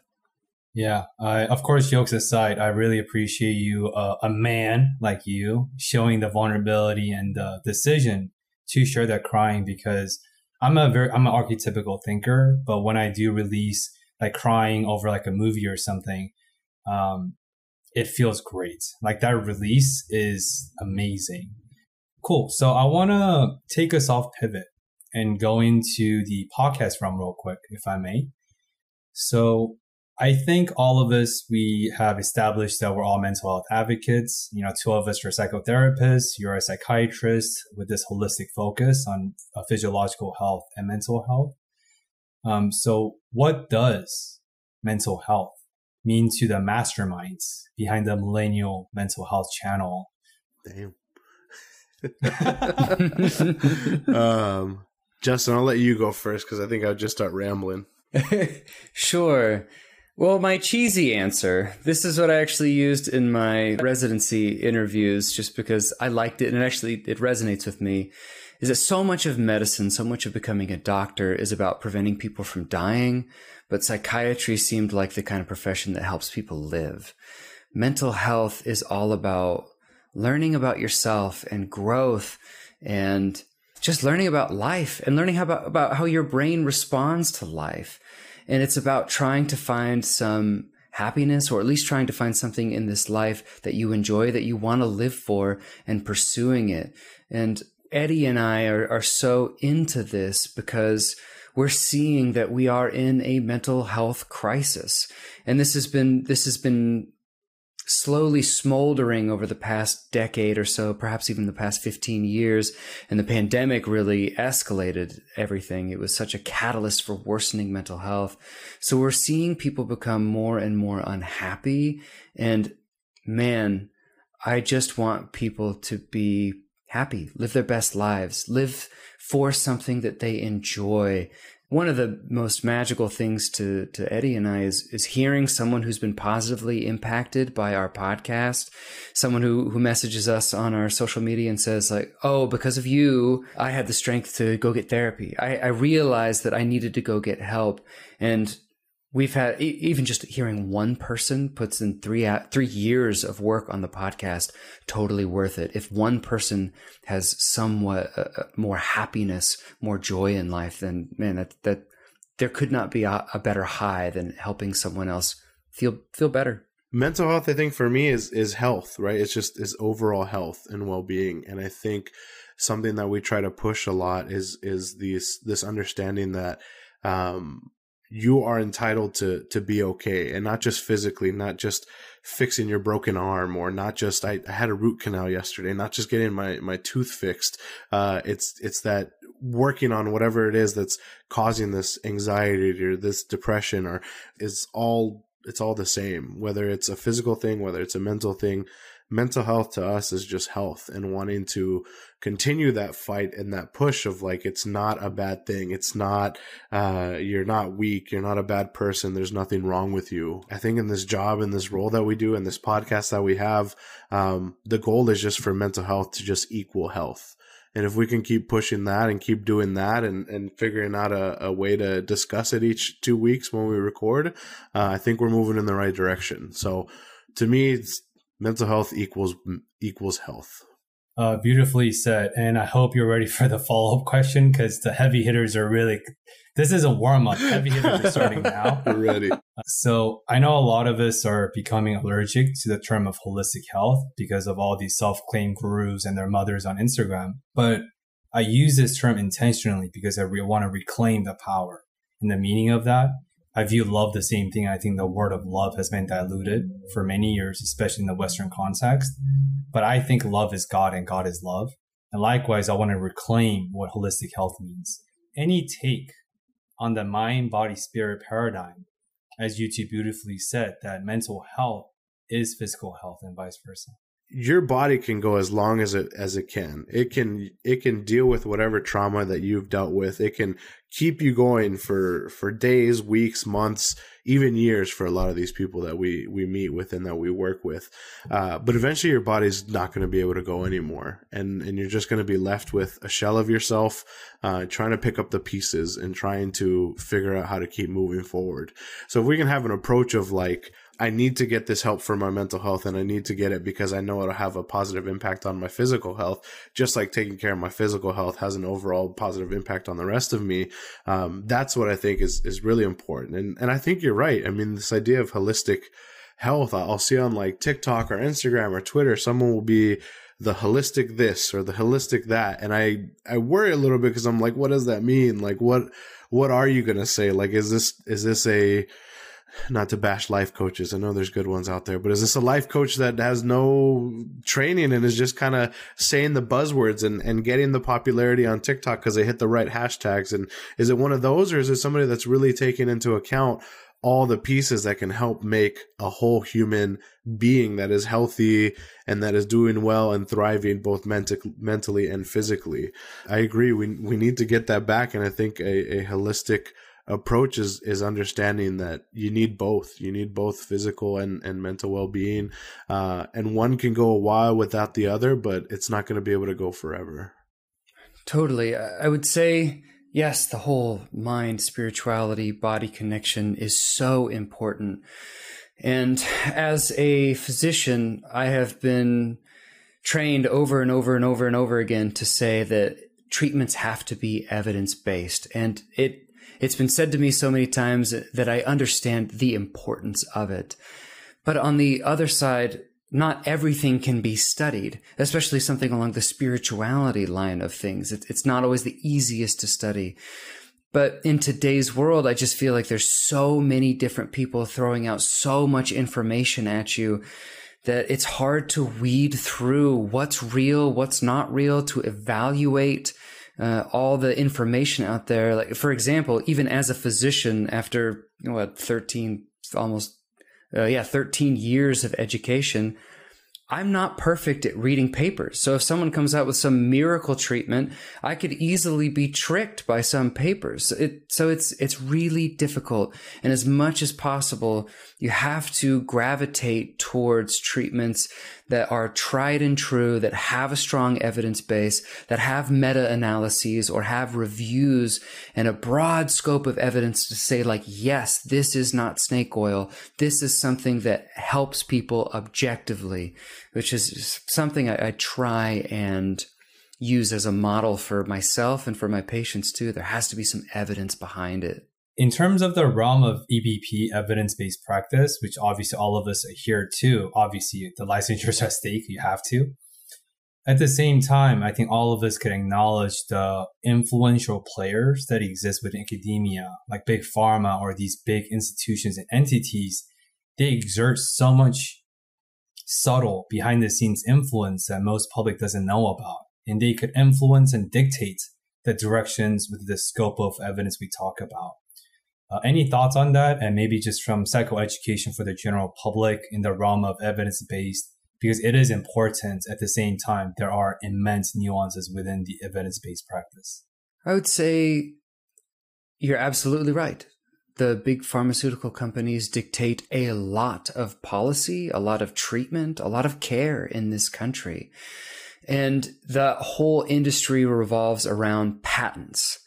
[SPEAKER 1] Yeah I, of course jokes aside i really appreciate you uh, a man like you showing the vulnerability and the decision to share that crying because I'm a very I'm an archetypical thinker, but when I do release like crying over like a movie or something, um, it feels great. Like that release is amazing. Cool. So I want to take us off pivot and go into the podcast realm real quick, if I may. So I think all of us, we have established that we're all mental health advocates. You know, two of us are psychotherapists. You're a psychiatrist with this holistic focus on uh, physiological health and mental health. Um, so what does mental health mean to the masterminds behind the millennial mental health channel?
[SPEAKER 3] Damn. (laughs) (laughs) um, Justin, I'll let you go first because I think I'll just start rambling. (laughs)
[SPEAKER 2] sure. Well, my cheesy answer this is what I actually used in my residency interviews just because I liked it and it actually it resonates with me. Is that so much of medicine, so much of becoming a doctor is about preventing people from dying, but psychiatry seemed like the kind of profession that helps people live. Mental health is all about learning about yourself and growth and just learning about life and learning about, about how your brain responds to life. And it's about trying to find some happiness or at least trying to find something in this life that you enjoy, that you want to live for and pursuing it. And Eddie and I are, are so into this because we're seeing that we are in a mental health crisis. And this has been, this has been slowly smoldering over the past decade or so, perhaps even the past 15 years. And the pandemic really escalated everything. It was such a catalyst for worsening mental health. So we're seeing people become more and more unhappy. And man, I just want people to be happy, live their best lives, live for something that they enjoy, one of the most magical things to, to Eddie and I is, is hearing someone who's been positively impacted by our podcast, someone who, who messages us on our social media and says like, Oh, because of you, I had the strength to go get therapy. I, I realized that I needed to go get help. And we've had even just hearing one person puts in three three years of work on the podcast totally worth it. If one person has somewhat uh, uh, more happiness more joy in life then man that that there could not be a, a better high than helping someone else feel feel better.
[SPEAKER 3] Mental health i think for me is is health right? It's just is overall health and well-being. And i think something that we try to push a lot is is this this understanding that um you are entitled to to be okay and not just physically not just fixing your broken arm or not just I, I had a root canal yesterday not just getting my my tooth fixed. Uh it's it's that working on whatever it is that's causing this anxiety or this depression or it's all it's all the same whether it's a physical thing whether it's a mental thing mental health to us is just health and wanting to continue that fight and that push of like it's not a bad thing. It's not uh you're not weak. You're not a bad person. There's nothing wrong with you. I think in this job in this role that we do in this podcast that we have um the goal is just for mental health to just equal health. And if we can keep pushing that and keep doing that and, and figuring out a, a way to discuss it each two weeks when we record, uh, I think we're moving in the right direction. So to me, mental health equals equals health.
[SPEAKER 1] Uh, beautifully said. And I hope you're ready for the follow up question because the heavy hitters are really. This is a warm up. Heavy hitters are starting (laughs) now.
[SPEAKER 3] We're ready.
[SPEAKER 1] So I know a lot of us are becoming allergic to the term of holistic health because of all these self claimed gurus and their mothers on Instagram. But I use this term intentionally because I re- want to reclaim the power and the meaning of that I view love the same thing. I think the word of love has been diluted for many years, especially in the Western context. But I think love is God and God is love. And likewise, I want to reclaim what holistic health means. Any take on the mind, body, spirit paradigm, as you two beautifully said, that mental health is physical health and vice versa
[SPEAKER 3] your body can go as long as it as it can. It can it can deal with whatever trauma that you've dealt with. It can keep you going for for days, weeks, months, even years for a lot of these people that we we meet with and that we work with. Uh, but eventually, your body's not going to be able to go anymore, and and you're just going to be left with a shell of yourself, uh, trying to pick up the pieces and trying to figure out how to keep moving forward. So if we can have an approach of like I need to get this help for my mental health and I need to get it because I know it'll have a positive impact on my physical health, just like taking care of my physical health has an overall positive impact on the rest of me. Um, that's what I think is, is really important. And, and I think you're right. I mean, this idea of holistic health, I'll see on like TikTok or Instagram or Twitter, someone will be the holistic this or the holistic that. And I, I worry a little bit because I'm like, what does that mean? Like, what, what are you going to say? Like, is this, is this a, not to bash life coaches. I know there's good ones out there, but is this a life coach that has no training and is just kind of saying the buzzwords and, and getting the popularity on TikTok because they hit the right hashtags? And is it one of those or is it somebody that's really taking into account all the pieces that can help make a whole human being that is healthy and that is doing well and thriving both menti- mentally and physically? I agree. We, we need to get that back. And I think a, a holistic approach is is understanding that you need both. You need both physical and and mental well-being. Uh, and one can go a while without the other but it's not going to be able to go forever.
[SPEAKER 2] Totally. I would say yes the whole mind spirituality body connection is so important. And as a physician i have been trained over and over and over and over again to say that treatments have to be evidence based and it it's been said to me so many times that I understand the importance of it. But on the other side, not everything can be studied, especially something along the spirituality line of things. It's not always the easiest to study. But in today's world, I just feel like there's so many different people throwing out so much information at you that it's hard to weed through what's real, what's not real, to evaluate uh, all the information out there. Like, for example, even as a physician, after what, 13, almost, uh, yeah, 13 years of education, I'm not perfect at reading papers. So if someone comes out with some miracle treatment, I could easily be tricked by some papers. It, so it's, it's really difficult. And as much as possible, you have to gravitate towards treatments that are tried and true, that have a strong evidence base, that have meta analyses or have reviews and a broad scope of evidence to say like, yes, this is not snake oil. This is something that helps people objectively, which is something I, I try and use as a model for myself and for my patients too. There has to be some evidence behind it.
[SPEAKER 1] In terms of the realm of EBP, evidence based practice, which obviously all of us adhere to, obviously the licensures (laughs) at stake, you have to. At the same time, I think all of us can acknowledge the influential players that exist within academia, like big pharma or these big institutions and entities. They exert so much subtle behind the scenes influence that most public doesn't know about. And they could influence and dictate the directions with the scope of evidence we talk about. Uh, any thoughts on that? And maybe just from psychoeducation for the general public in the realm of evidence based, because it is important at the same time, there are immense nuances within the evidence based practice.
[SPEAKER 2] I would say you're absolutely right. The big pharmaceutical companies dictate a lot of policy, a lot of treatment, a lot of care in this country. And the whole industry revolves around patents.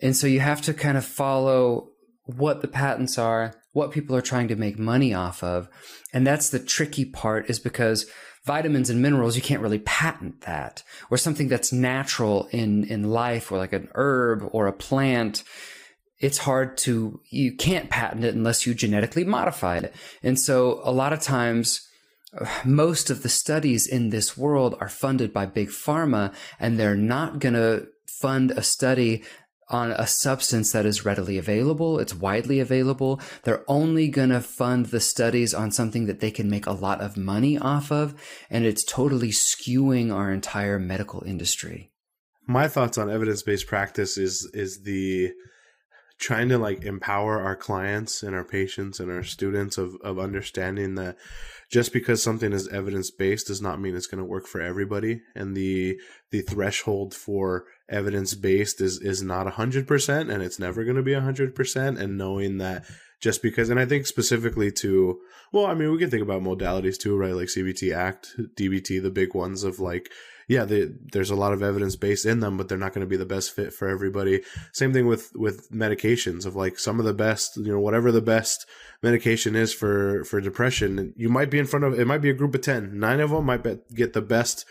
[SPEAKER 2] And so you have to kind of follow what the patents are, what people are trying to make money off of. And that's the tricky part is because vitamins and minerals, you can't really patent that or something that's natural in, in life or like an herb or a plant. It's hard to, you can't patent it unless you genetically modify it. And so a lot of times, most of the studies in this world are funded by big pharma and they're not going to fund a study on a substance that is readily available, it's widely available. They're only going to fund the studies on something that they can make a lot of money off of, and it's totally skewing our entire medical industry.
[SPEAKER 3] My thoughts on evidence-based practice is is the trying to like empower our clients and our patients and our students of of understanding that just because something is evidence based does not mean it's going to work for everybody. And the the threshold for evidence based is is not 100% and it's never going to be 100% and knowing that just because and i think specifically to well i mean we can think about modalities too right? Like cbt act dbt the big ones of like yeah they, there's a lot of evidence based in them but they're not going to be the best fit for everybody. Same thing with with medications of like some of the best you know whatever the best medication is for for depression you might be in front of it might be a group of 10 nine of them might get the best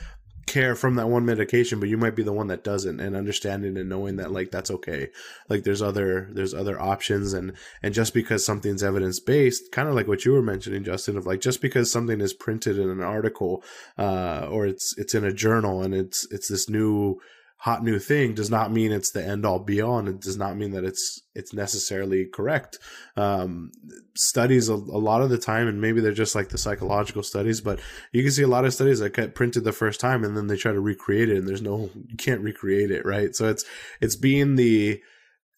[SPEAKER 3] care from that one medication but you might be the one that doesn't and understanding and knowing that like that's okay. Like there's other there's other options and and just because something's evidence based kind of like what you were mentioning justin of like just because something is printed in an article uh or it's it's in a journal and it's it's this new hot new thing does not mean it's the end all be all it does not mean that it's it's necessarily correct. Um, studies a, a, lot of the time and maybe they're just like the psychological studies but you can see a lot of studies that get printed the first time and then they try to recreate it and there's no you can't recreate it right? So it's it's being the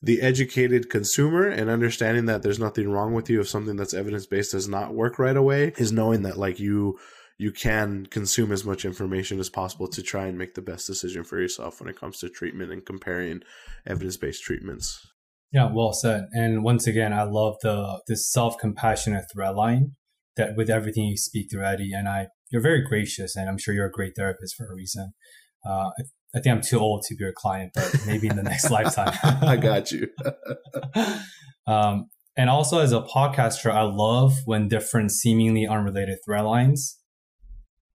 [SPEAKER 3] the educated consumer and understanding that there's nothing wrong with you if something that's evidence based does not work right away is knowing that like you you can consume as much information as possible to try and make the best decision for yourself when it comes to treatment and comparing evidence-based treatments.
[SPEAKER 1] Yeah, well said. And once again, I love the this self-compassionate thread line that with everything you speak through Eddie, and I you're very gracious, and I'm sure you're a great therapist for a reason. Uh, I, think I'm too old to be your client, but maybe in the next (laughs) lifetime.
[SPEAKER 3] I got you. (laughs)
[SPEAKER 1] um, and also as a podcaster, I love when different seemingly unrelated thread lines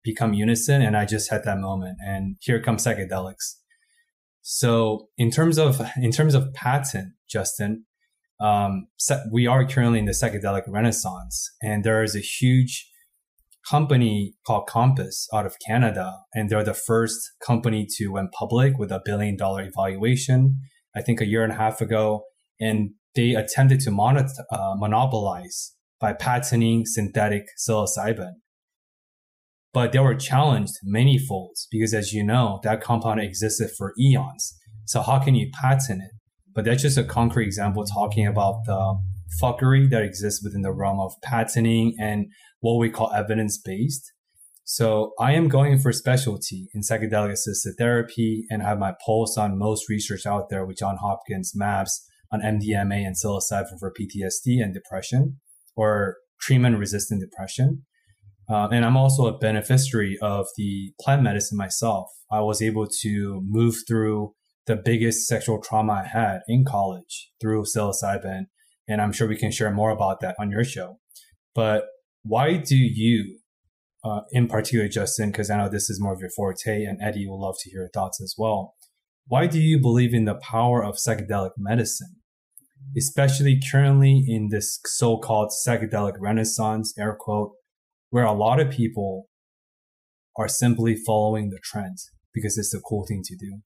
[SPEAKER 1] become unison. And I just had that moment. And here comes psychedelics. So in terms of in terms of patent, Justin, um, we are currently in the psychedelic renaissance, and there is a huge company called Compass out of Canada, and they're the first company to went public with a billion dollar evaluation. I think a year and a half ago, and they attempted to monet- uh, monopolize by patenting synthetic psilocybin. But they were challenged many folds because, as you know, that compound existed for eons. So how can you patent it? But that's just a concrete example talking about the fuckery that exists within the realm of patenting and what we call evidence based. So I am going for specialty in psychedelic assisted therapy and have my pulse on most research out there with John Hopkins MAPS on MDMA and psilocybin for PTSD and depression or treatment resistant depression. Uh, and I'm also a beneficiary of the plant medicine myself. I was able to move through the biggest sexual trauma I had in college through psilocybin. And I'm sure we can share more about that on your show. But why do you, uh, in particular, Justin, because I know this is more of your forte, and Eddie will love to hear your thoughts as well. Why do you believe in the power of psychedelic medicine, especially currently in this so-called psychedelic renaissance, air quote, where a lot of people are simply following the trend because it's the cool thing to do?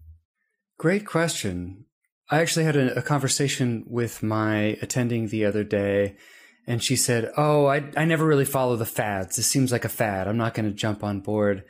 [SPEAKER 2] Great question. I actually had a, a conversation with my attending the other day, and she said, Oh, I, I never really follow the fads. This seems like a fad. I'm not going to jump on board.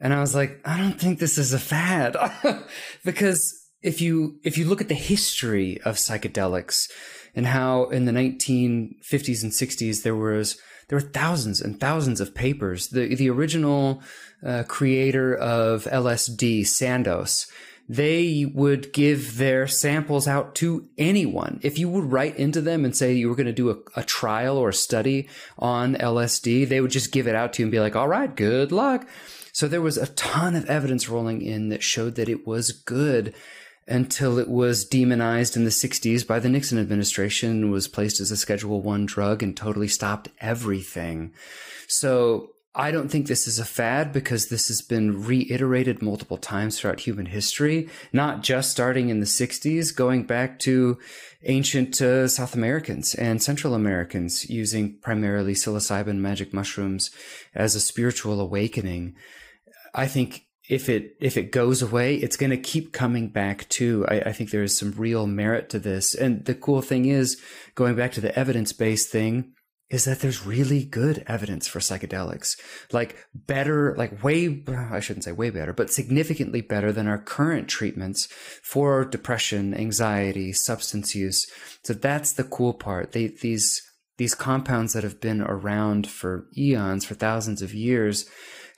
[SPEAKER 2] And I was like, I don't think this is a fad (laughs) because if you if you look at the history of psychedelics and how in the 1950s and 60s there was there were thousands and thousands of papers. The the original uh, creator of LSD, Sandoz, they would give their samples out to anyone. If you would write into them and say you were going to do a, a, trial or a study on LSD, they would just give it out to you and be like, all right, good luck. So there was a ton of evidence rolling in that showed that it was good until it was demonized in the 60s by the Nixon administration, was placed as a Schedule 1 drug and totally stopped everything. So I don't think this is a fad because this has been reiterated multiple times throughout human history, not just starting in the 60s, going back to ancient uh, South Americans and Central Americans using primarily psilocybin magic mushrooms as a spiritual awakening. I think if it if it goes away, it's going to keep coming back too. I, I think there is some real merit to this. And the cool thing is, going back to the evidence based thing, is that there's really good evidence for psychedelics, like better, like way, I shouldn't say way better, but significantly better than our current treatments for depression, anxiety, substance use. So that's the cool part. They, these, these compounds that have been around for eons, for thousands of years,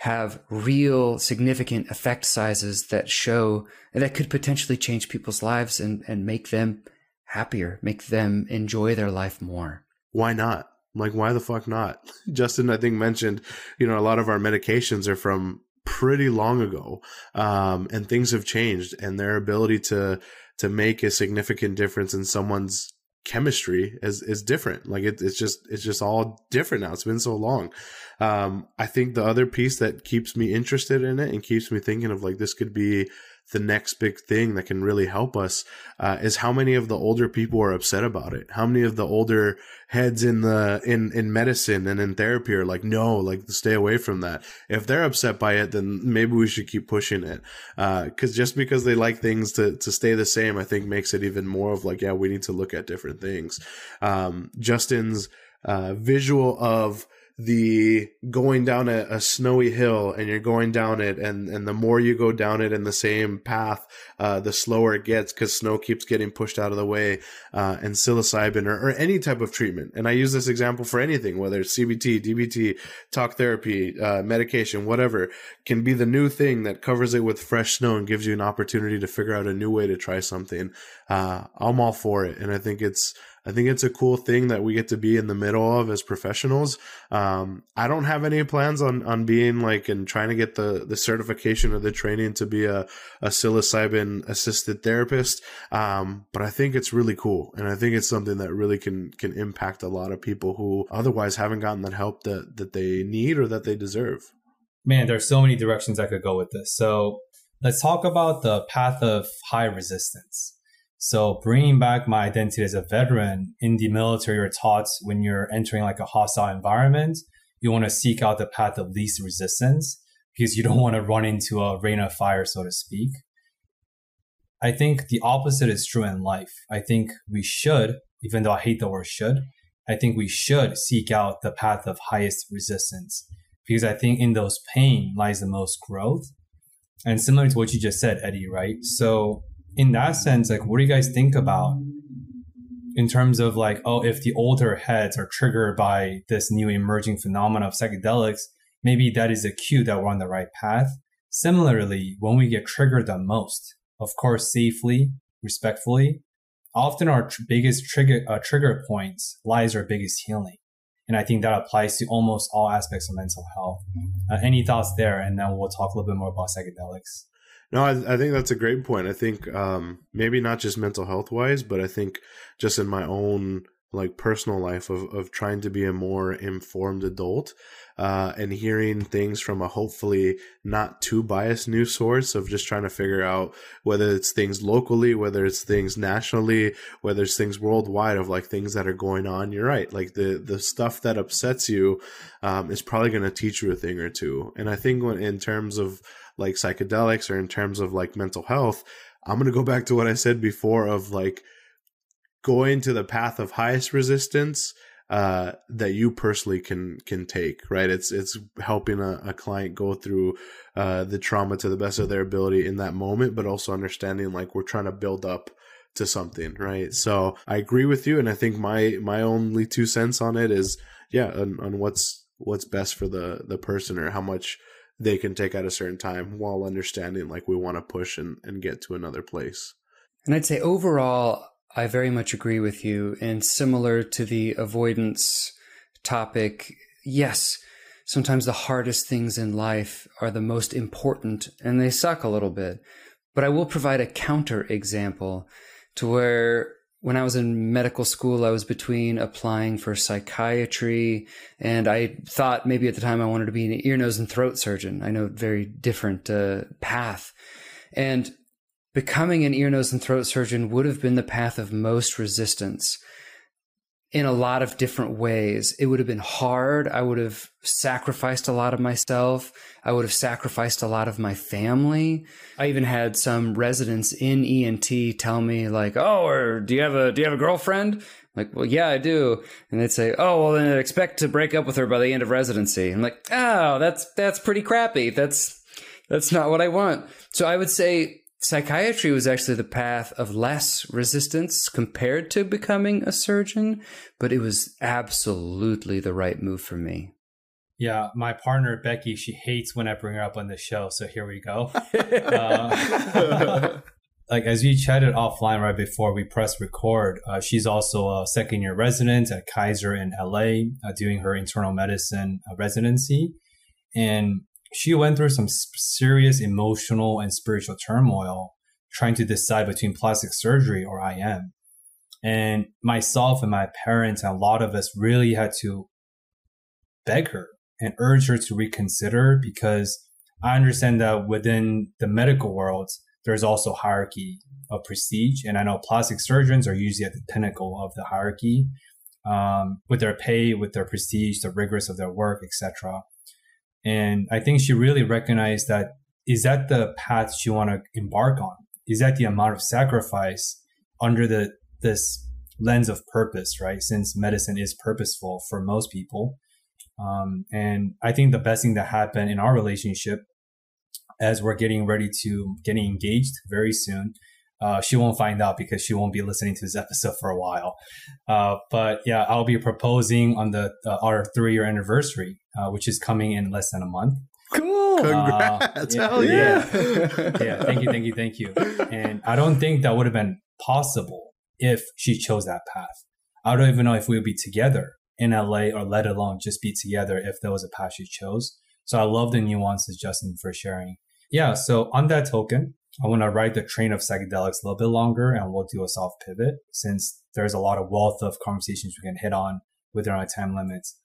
[SPEAKER 2] have real significant effect sizes that show that could potentially change people's lives and, and make them happier, make them enjoy their life more.
[SPEAKER 3] Why not? Like, why the fuck not? (laughs) Justin, I think, mentioned, you know, a lot of our medications are from pretty long ago. Um, and things have changed and their ability to, to make a significant difference in someone's chemistry is, is different. Like it, it's just, it's just all different now. It's been so long. Um, I think the other piece that keeps me interested in it and keeps me thinking of like this could be the next big thing that can really help us uh, is how many of the older people are upset about it. How many of the older heads in the in in medicine and in therapy are like, no, like stay away from that. If they're upset by it, then maybe we should keep pushing it. Because uh, just because they like things to to stay the same, I think makes it even more of like, yeah, we need to look at different things. Um, Justin's uh, visual of the going down a, a, snowy hill and you're going down it and and the more you go down it in the same path uh, the slower it gets because snow keeps getting pushed out of the way uh, and psilocybin or, or, any type of treatment. And i use this example for anything whether it's cbt dbt talk therapy uh, medication whatever can be the new thing that covers it with fresh snow and gives you an opportunity to figure out a new way to try something. Uh, i'm all for it. And i think it's I think it's a cool thing that we get to be in the middle of as professionals. Um, I don't have any plans on, on being like and trying to get the, the certification or the training to be a, a psilocybin assisted therapist. Um, but I think it's really cool. And I think it's something that really can, can impact a lot of people who otherwise haven't gotten that help that, that they need or that they deserve.
[SPEAKER 1] Man, there's so many directions I could go with this. So let's talk about the path of high resistance. So bringing back my identity as a veteran in the military, you're taught when you're entering like a hostile environment, you want to seek out the path of least resistance because you don't want to run into a rain of fire, so to speak. I think the opposite is true in life. I think we should, even though I hate the word should, I think we should seek out the path of highest resistance because I think in those pain lies the most growth. And similar to what you just said, Eddie, right? So in that sense, like, what do you guys think about in terms of like, oh, if the older heads are triggered by this new emerging phenomenon of psychedelics, maybe that is a cue that we're on the right path. Similarly, when we get triggered the most, of course, safely, respectfully, often our tr- biggest trigger uh, trigger points lies our biggest healing. And I think that applies to almost all aspects of mental health. Uh, any thoughts there? And then we'll talk a little bit more about psychedelics.
[SPEAKER 3] No, I, I think that's a great point. I think um, maybe not just mental health wise, but I think just in my own like personal life of, of trying to be a more informed adult uh, and hearing things from a hopefully not too biased news source of just trying to figure out whether it's things locally whether it's things nationally whether it's things worldwide of like things that are going on. You're right. Like the the stuff that upsets you um, is probably going to teach you a thing or two. And i think when in terms of like psychedelics or in terms of like mental health i'm going to go back to what i said before of like going to the path of highest resistance uh, that you personally can can take right? It's it's helping a, a client go through uh, the trauma to the best of their ability in that moment but also understanding like we're trying to build up to something right? So i agree with you and i think my my only two cents on it is yeah on, on what's what's best for the the person or how much they can take at a certain time while understanding like we want to push and, and get to another place
[SPEAKER 2] and i'd say overall I very much agree with you. And similar to the avoidance topic, yes, sometimes the hardest things in life are the most important and they suck a little bit. But I will provide a counter example to where when I was in medical school, I was between applying for psychiatry and I thought maybe at the time I wanted to be an ear, nose, and throat surgeon. I know very different uh, path. And becoming an ear, nose, and throat surgeon would have been the path of most resistance in a lot of different ways. It would have been hard. I would have sacrificed a lot of myself. I would have sacrificed a lot of my family. I even had some residents in ENT tell me like, "Oh, or do you have a do you have a girlfriend?" I'm like, well, yeah, I do. And they'd say, "Oh, well, then expect to break up with her by the end of residency." I'm like, "Oh, that's that's pretty crappy. That's that's not what I want." So I would say psychiatry was actually the path of less resistance compared to becoming a surgeon, but it was absolutely the right move for me.
[SPEAKER 1] Yeah, my partner Becky, she hates when I bring her up on the show. So here we go. (laughs) uh, (laughs) like as we chatted offline right before we press record, uh, she's also a second year resident at Kaiser in LA, uh, doing her internal medicine uh, residency. And she went through some serious emotional and spiritual turmoil trying to decide between plastic surgery or IM. And myself and my parents and a lot of us really had to beg her and urge her to reconsider because I understand that within the medical world, there's also hierarchy of prestige. And I know plastic surgeons are usually at the pinnacle of the hierarchy um, with their pay, with their prestige, the rigorous of their work, etc. And I think she really recognized that is that the path she want to embark on? Is that the amount of sacrifice under the this lens of purpose, right? Since medicine is purposeful for most people. Um, and I think the best thing that happened in our relationship as we're getting ready to getting engaged very soon uh, she won't find out because she won't be listening to this episode for a while. Uh, but yeah, I'll be proposing on the uh, our three year anniversary, uh, which is coming in less than a month.
[SPEAKER 2] Cool.
[SPEAKER 3] Congrats.
[SPEAKER 1] yeah,
[SPEAKER 3] Hell yeah.
[SPEAKER 1] yeah. yeah. Thank you. Thank you. Thank you. And I don't think that would have been possible if she chose that path. I don't even know if we would be together in LA or let alone just be together if there was a path she chose. So I love the nuances, Justin, for sharing. Yeah. So on that token, I want to ride the train of psychedelics a little bit longer and we'll do a soft pivot since there's a lot of wealth of conversations we can hit on within our time limits.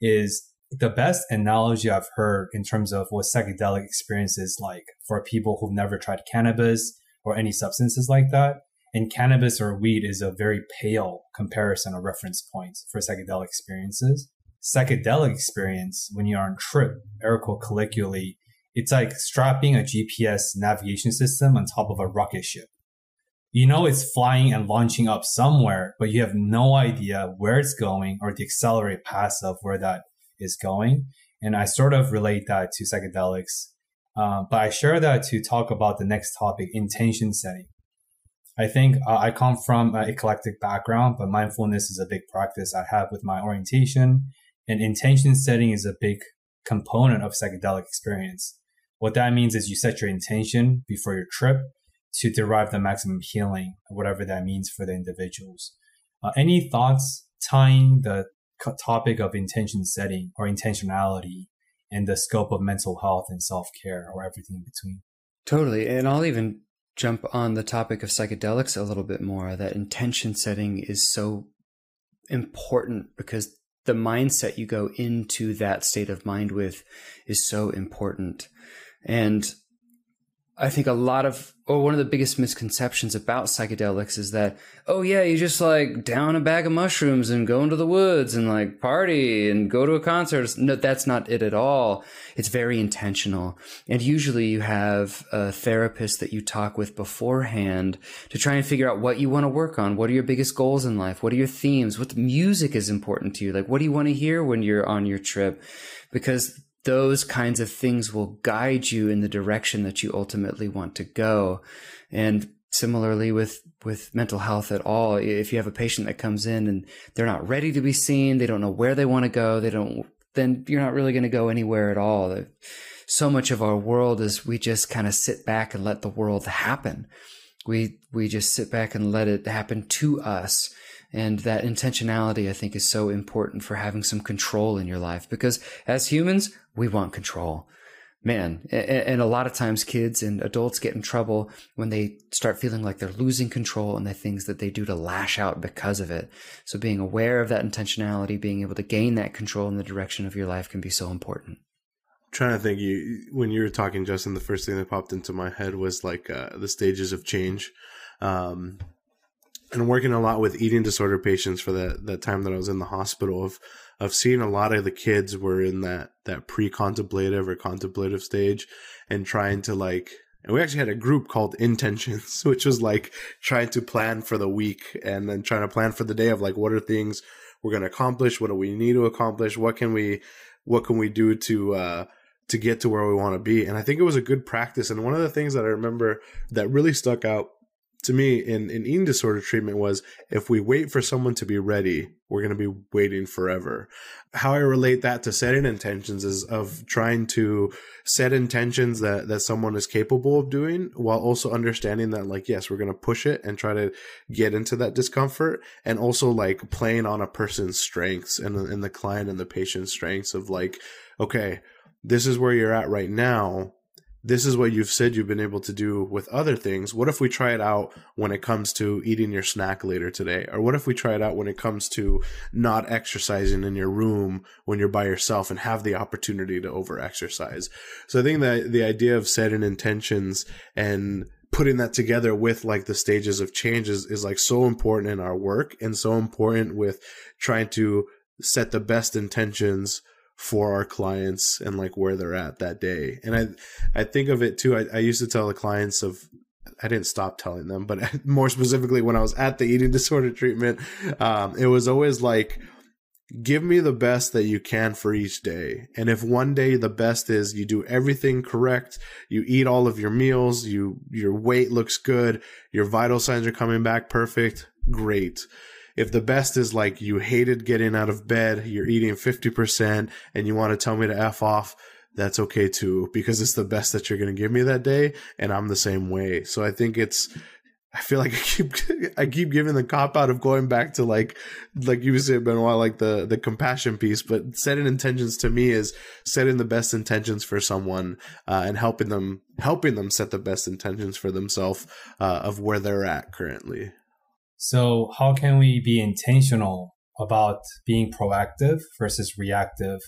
[SPEAKER 1] Is the best analogy I've heard in terms of what psychedelic experience is like for people who've never tried cannabis or any substances like that. And cannabis or weed is a very pale comparison or reference point for psychedelic experiences. Psychedelic experience, when you're on trip, quote colloquially, it's like strapping a GPS navigation system on top of a rocket ship. You know it's flying and launching up somewhere, but you have no idea where it's going or the accelerated path of where that is going. And I sort of relate that to psychedelics. Uh, but I share that to talk about the next topic, intention setting. I think uh, I come from an eclectic background, but mindfulness is a big practice I have with my orientation. And intention setting is a big component of psychedelic experience. What that means is you set your intention before your trip to derive the maximum healing, whatever that means for the individuals. Uh, any thoughts tying the topic of intention setting or intentionality and the scope of mental health and self care or everything in between?
[SPEAKER 2] Totally. And I'll even jump on the topic of psychedelics a little bit more. That intention setting is so important because the mindset you go into that state of mind with is so important. And I think a lot of, or one of the biggest misconceptions about psychedelics is that, oh yeah, you just like down a bag of mushrooms and go into the woods and like party and go to a concert. No, that's not it at all. It's very intentional. And usually you have a therapist that you talk with beforehand to try and figure out what you want to work on. What are your biggest goals in life? What are your themes? What music is important to you? Like, what do you want to hear when you're on your trip? Because those kinds of things will guide you in the direction that you ultimately want to go. And similarly with with mental health at all if you have a patient that comes in and they're not ready to be seen they don't know where they want to go they don't then you're not really going to go anywhere at all. So much of our world is we just kind of sit back and let the world happen. We we just sit back and let it happen to us and that intentionality, I think, is so important for having some control in your life because as humans, we want control. Man, and a lot of times kids and adults get in trouble when they start feeling like they're losing control and the things that they do to lash out because of it. So being aware of that intentionality, being able to gain that control in the direction of your life can be so important
[SPEAKER 3] trying to think you when you were talking justin the first thing that popped into my head was like uh, the stages of change um, and working a lot with eating disorder patients for that that time that I was in the hospital of of seeing a lot of the kids were in that that pre-contemplative or contemplative stage and trying to like and we actually had a group called intentions (laughs) which was like trying to plan for the week and then trying to plan for the day of like what are things we're going to accomplish? What do we need to accomplish? What can we what can we do to uh to get to where we want to be? And i think it was a good practice. And one of the things that i remember that really stuck out to me in, in eating disorder treatment was if we wait for someone to be ready, we're going to be waiting forever. How I relate that to setting intentions is of trying to set intentions that, that someone is capable of doing while also understanding that like, yes, we're going to push it and try to get into that discomfort and also like playing on a person's strengths and, and the client and the patient's strengths of like, okay, this is where you're at right now this is what you've said you've been able to do with other things. What if we try it out when it comes to eating your snack later today? Or what if we try it out when it comes to not exercising in your room when you're by yourself and have the opportunity to over exercise? So I think that the idea of setting intentions and putting that together with like the stages of changes is like so important in our work and so important with trying to set the best intentions for our clients and like where they're at that day. And I, I think of it too. I, I used to tell the clients of, I didn't stop telling them, but (laughs) more specifically when I was at the eating (laughs) disorder treatment, um, it was always like, give me the best that you can for each day. And if one day the best is you do everything correct, you eat all of your meals, you, your weight looks good, your vital signs are coming back perfect, great if the best is like you hated getting out of bed, you're eating 50% and you want to tell me to F off, that's okay too, because it's the best that you're going to give me that day. And I'm the same way. So I think it's, I feel like (laughs) I keep I keep giving the cop out of going back to like like you said Benoit like the the compassion piece, but setting intentions to me is setting the best intentions for someone uh, and helping them helping them set the best intentions for themselves uh, of where they're at currently.
[SPEAKER 1] So how can we be intentional about being proactive versus reactive?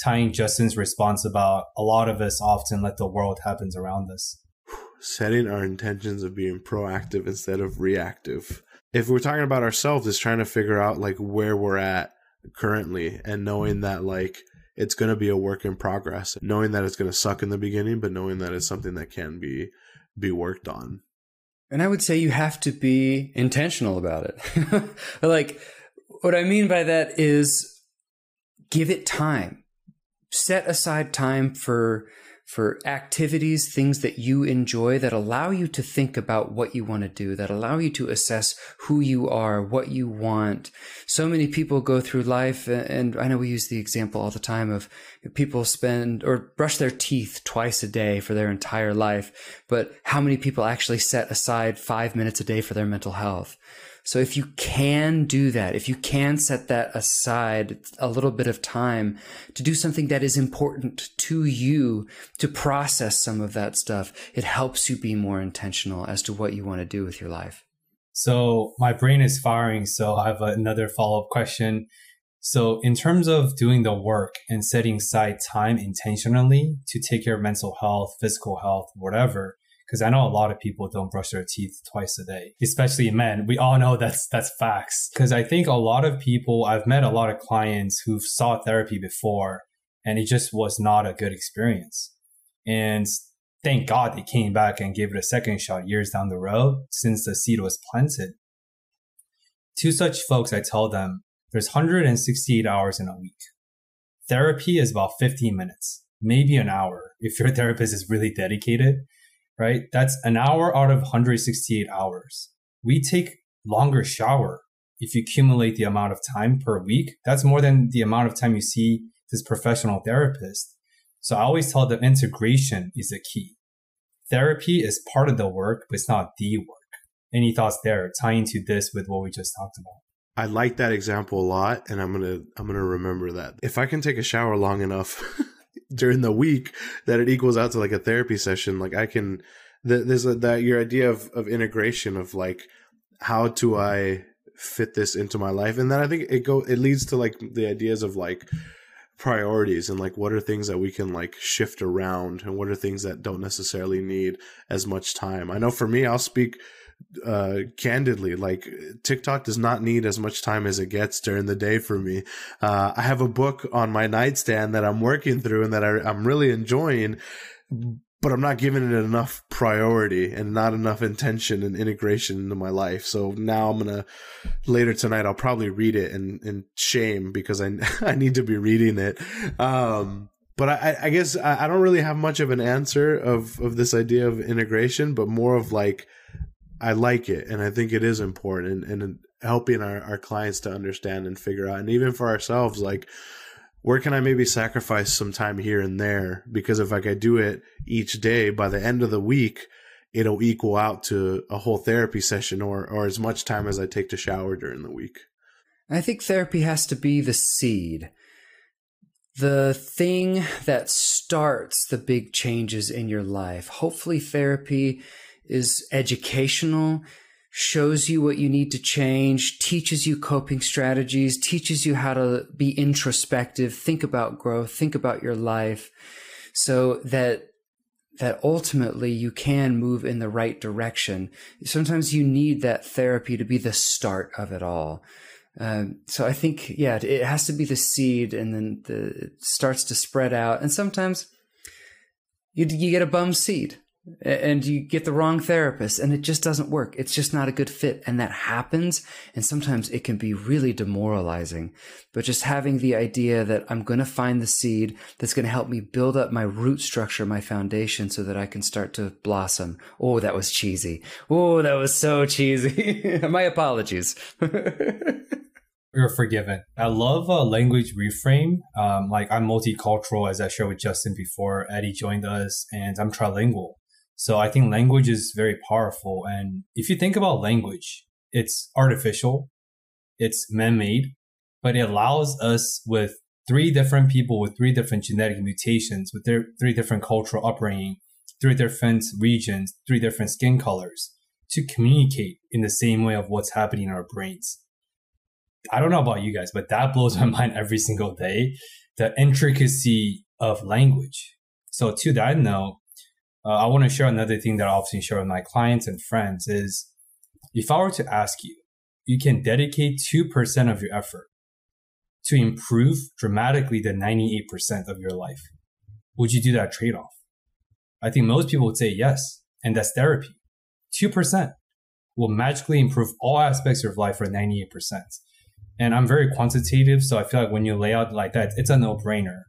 [SPEAKER 1] Tying Justin's response about a lot of us often let the world happen around us.
[SPEAKER 3] Setting our intentions of being proactive instead of reactive. If we're talking about ourselves, it's trying to figure out like where we're at currently and knowing that like it's going to be a work in progress, knowing that it's going to suck in the beginning, but knowing that it's something that can be be worked on.
[SPEAKER 2] And I would say you have to be intentional about it. (laughs) like, what I mean by that is give it time. Set aside time for for activities, things that you enjoy that allow you to think about what you want to do, that allow you to assess who you are, what you want. So many people go through life, and I know we use the example all the time of people spend or brush their teeth twice a day for their entire life, but how many people actually set aside five minutes a day for their mental health? So if you can do that, if you can set that aside a little bit of time to do something that is important to you to process some of that stuff, it helps you be more intentional as to what you want to do with your life.
[SPEAKER 1] So my brain is firing. So I have another follow up question. So in terms of doing the work and setting aside time intentionally to take care of mental health, physical health, whatever, because I know a lot of people don't brush their teeth twice a day, especially men. We all know that's that's facts. Because I think a lot of people, I've met a lot of clients who've sought therapy before, and it just was not a good experience. And thank God they came back and gave it a second shot years down the road since the seed was planted. To such folks, I tell them there's 168 hours in a week. Therapy is about 15 minutes, maybe an hour if your (laughs) therapist is really dedicated right? That's an hour out of 168 hours. We take longer shower if you accumulate the amount of time per week. That's more than the amount of time you see this professional therapist. So I always tell them integration is the key. Therapy is part of the work, but it's not the work. Any thoughts there tying to this with what we just talked about?
[SPEAKER 3] I like that example a lot and I'm going to I'm going to remember that. If I can take a shower long enough (laughs) during the week that it equals out to like a therapy session like i can there's a, that your idea of of integration of like how do i fit this into my life? And then i think it go it leads to like the ideas of like priorities and like what are things that we can like shift around and what are things that don't necessarily need as much time. I know for me i'll speak uh, candidly, like TikTok does not need as much time as it gets during the day for me. Uh, I have a book on my nightstand that I'm working through and that I, I'm really enjoying, but I'm not giving it enough priority and not enough intention and integration into my life. So now I'm gonna later tonight I'll probably read it in shame because I (laughs) I need to be reading it. Um, but I, I guess I don't really have much of an answer of of this idea of integration, but more of like I like it and I think it is important and, helping our, our clients to understand and figure out and even for ourselves like where can I maybe sacrifice some time here and there because if I do it each day by the end of the week it'll equal out to a whole therapy session or or as much time as I take to shower during the week.
[SPEAKER 2] I think therapy has to be the seed. The thing that starts the big changes in your life. Hopefully therapy is educational, shows you what you need to change, teaches you coping strategies, teaches you how to be introspective, think about growth, think about your life so that that ultimately you can move in the right direction. Sometimes you need that therapy to be the start of it all. Um, so I think, yeah, it has to be the seed and then the, it starts to spread out. And sometimes you, you get a bum seed and you get the wrong therapist and it just doesn't work. It's just not a good fit. And that happens. And sometimes it can be really demoralizing. But just having the idea that I'm going to find the seed that's going to help me build up my root structure, my foundation so that I can start to blossom. Oh, that was cheesy. Oh, that was so cheesy. (laughs) my apologies. (laughs)
[SPEAKER 1] You're forgiven. I love uh, language reframe. Um, like I'm multicultural, as I shared with Justin before. Eddie joined us, and I'm trilingual. So I think language is very powerful. And if you think about language, it's artificial, it's man made, but it allows us with three different people with three different genetic mutations, with their three different cultural upbringing, three different regions, three different skin colors to communicate in the same way of what's happening in our brains. I don't know about you guys, but that blows my (laughs) mind every single day. The intricacy of language. So to that note, uh, I want to share another thing that I often share with my clients and friends is if I were to ask you, you can dedicate 2% of your effort to improve dramatically the 98% of your life. Would you do that trade off? I think most people would say yes. And that's therapy. 2% will magically improve all aspects of life for 98%. And I'm very quantitative. So I feel like when you lay out like that, it's a no brainer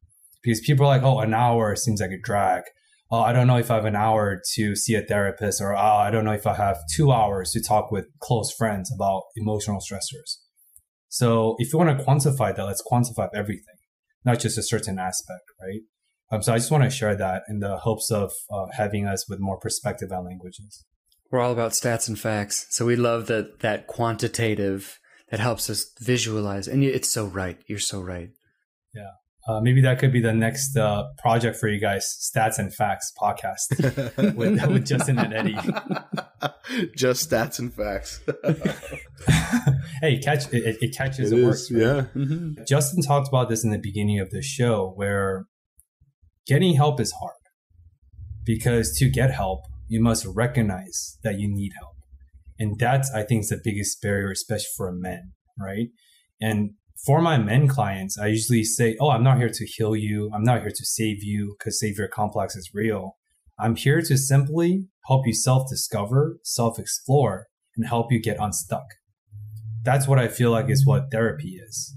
[SPEAKER 1] because people are like, oh, an hour seems like a drag oh, I don't know if I have an hour to see a therapist, or oh, I don't know if I have two hours to talk with close friends about emotional stressors. So if you want to quantify that, let's quantify everything, not just a certain aspect, right? Um, so I just want to share that in the hopes of uh, having us with more perspective on languages.
[SPEAKER 2] We're all about stats and facts, so we love that that quantitative that helps us visualize. And it's so right. You're so right.
[SPEAKER 1] Yeah. Uh, maybe that could be the next uh, project for you guys stats and facts podcast (laughs) with, with justin and eddie. (laughs)
[SPEAKER 3] Just stats and facts. (laughs)
[SPEAKER 1] Hey catch it, it catches
[SPEAKER 3] it,
[SPEAKER 1] it
[SPEAKER 3] works
[SPEAKER 1] right?
[SPEAKER 3] yeah.
[SPEAKER 1] Mm-hmm. justin talked about this in the beginning of the show where getting help is hard. Because to get help you must recognize that you need help. And that's i think is the biggest barrier especially for men right? And for my men clients, I usually say, Oh, I'm not here to heal you. I'm not here to save you because savior complex is real. I'm here to simply help you self discover, self explore, and help you get unstuck. That's what I feel like is what therapy is.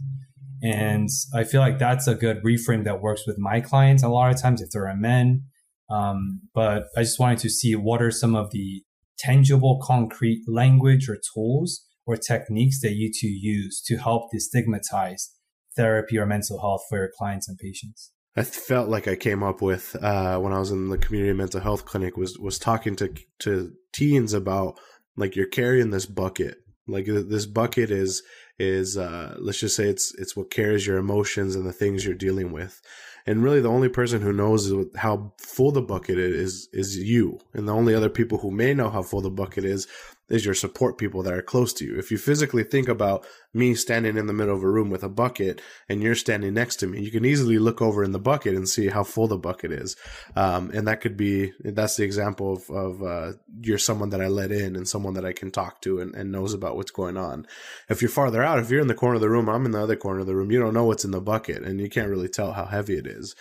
[SPEAKER 1] And I feel like that's a good reframe that works with my clients a lot of times if they're men. Um, but I just wanted to see what are some of the tangible, concrete language or tools or techniques that you two use to help destigmatize therapy or mental health for your clients and patients?
[SPEAKER 3] I felt like I came up with uh, when I was in the community mental health clinic was was talking to to teens about like you're carrying this bucket. Like this bucket is is uh, let's just say it's it's what carries your emotions and the things you're dealing with. And really the only person who knows how full the bucket is is you. And the only other people who may know how full the bucket is is your support people that are close to you. If you physically think about me standing in the middle of a room with a bucket and you're standing next to me, you can easily look over in the bucket and see how full the bucket is. Um, and that could be, that's the example of, of uh, you're someone that I let in and someone that I can talk to and, and knows about what's going on. If you're farther out, if you're in the corner of the room, I'm in the other corner of the room, you don't know what's in the bucket and you can't really tell how heavy it is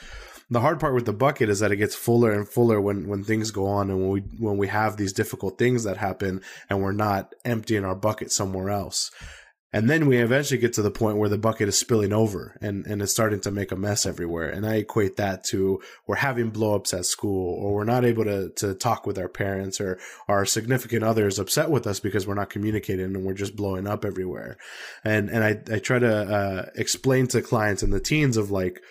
[SPEAKER 3] the hard part with the bucket is that it gets fuller and fuller when when things go on and when we when we have these difficult things that happen and we're not emptying our bucket somewhere else and then we eventually get to the point where the bucket is spilling over and, and it's starting to make a mess everywhere. And I equate that to we're having blowups at school or we're not able to, to talk with our parents or our significant others upset with us because we're not communicating and we're just blowing up everywhere. And, and I, I try to, uh, explain to clients and the teens of like,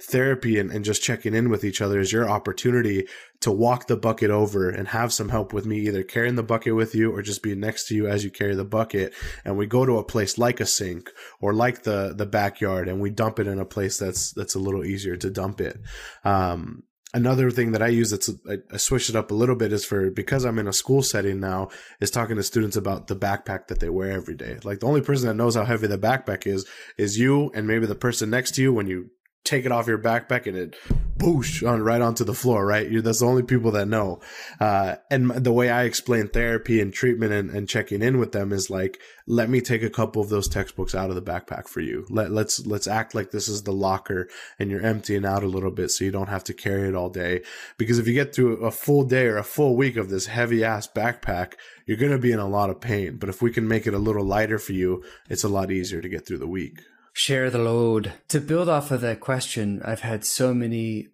[SPEAKER 3] therapy and, and just checking in with each other is your opportunity to walk the bucket over and have some help with me either carrying the bucket with you or just being next to you as you carry the bucket and we go to a place like a sink or like the the backyard and we dump it in a place that's that's a little easier to dump it um, another thing that I use that's I, I switched it up a little bit is for because I'm in a school setting now is talking to students about the backpack that they wear every day. Like the only person that knows how heavy the backpack is is you and maybe the person next to you when you take it off your backpack and it boosh on right onto the floor, right? You're, that's the only people that know. Uh, and the way I explain therapy and treatment and, and, checking in with them is like, let me take a couple of those textbooks out of the backpack for you. Let, let's, let's act like this is the locker and you're emptying out a little bit so you don't have to carry it all day. Because if you get through a full day or a full week of this heavy ass backpack, you're going to be in a lot of pain. But if we can make it a little lighter for you, it's a lot easier to get through the week
[SPEAKER 2] share the load. To build off of that question, I've had so many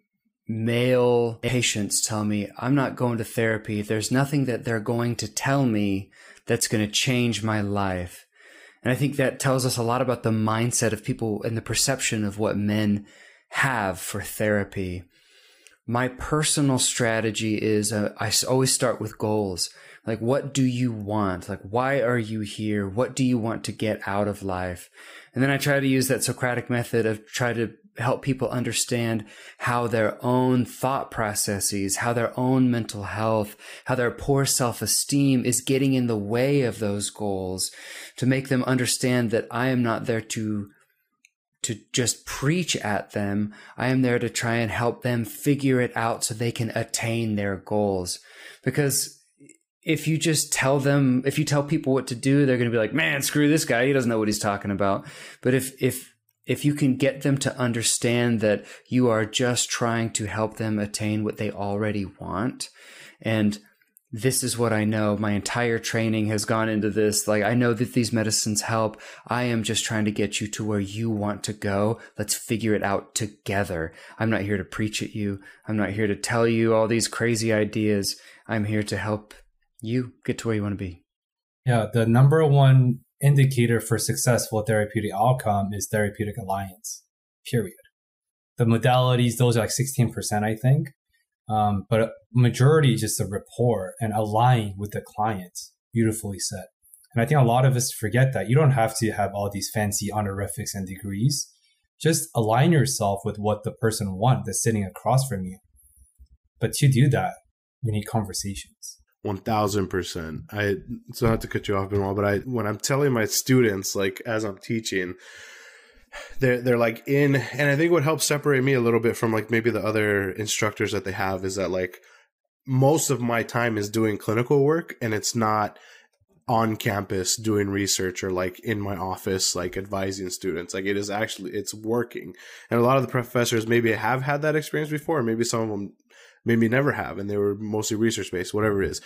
[SPEAKER 2] male patients tell me, I'm not going to therapy. There's nothing that they're going to tell me that's going to change my life. And I think that tells us a lot about the mindset of people and the perception of what men have for therapy. My personal strategy is uh, I always start with goals. Like, what do you want? Like, why are you here? What do you want to get out of life? And then I try to use that Socratic method of try to help people understand how their own thought processes, how their own mental health, how their poor self-esteem is getting in the way of those goals to make them understand that I am not there to to just preach at them. I am there to try and help them figure it out so they can attain their goals. Because if you just tell them, if you tell people what to do, they're going to be like, man, screw this guy. He doesn't know what he's talking about. But if, if, if you can get them to understand that you are just trying to help them attain what they already want and this is what I know. My entire training has gone into this. Like, I know that these medicines help. I am just trying to get you to where you want to go. Let's figure it out together. I'm not here to preach at you. I'm not here to tell you all these crazy ideas. I'm here to help you get to where you want to be.
[SPEAKER 1] Yeah. The number one indicator for successful therapeutic outcome is therapeutic alliance, period. The modalities, those are like 16%, I think. Um, but majority just a rapport and align with the client. Beautifully said. And I think a lot of us forget that you don't have to have all these fancy honorifics and degrees. Just align yourself with what the person wants that's sitting across from you. But to do that, we need conversations.
[SPEAKER 3] One thousand percent. I so not to cut you off, Benoit, but I when I'm telling my students, like as I'm teaching, they're they're like in and i think what helps separate me a little bit from like maybe the other instructors that they have is that like most of my time is doing clinical work and it's not on campus doing research or like in my office like advising students. Like it is actually it's working. And a lot of the professors maybe have had that experience before. Maybe some of them maybe never have and they were mostly research based whatever it is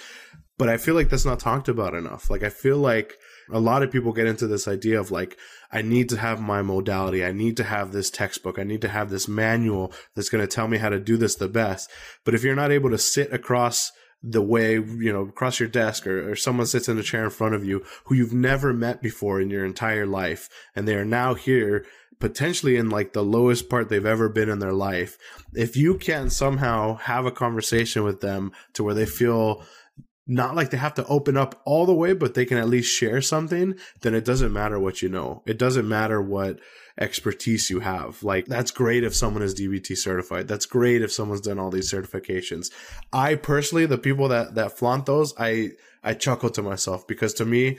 [SPEAKER 3] but i feel like that's not talked about enough like i feel like a lot of people get into this idea of like I need to have my modality. I need to have this textbook. I need to have this manual that's going to tell me how to do this the best. But if you're not able to sit across the way, you know, across your desk or, or someone sits in a chair in front of you who you've never met before in your entire life, and they are now here potentially in like the lowest part they've ever been in their life. If you can somehow have a conversation with them to where they feel not like they have to open up all the way, but they can at least share something, then it doesn't matter what you know. It doesn't matter what expertise you have. Like, that's great if someone is DBT certified. That's great if someone's done all these certifications. I personally, the people that, that flaunt those, I, I chuckle to myself because to me,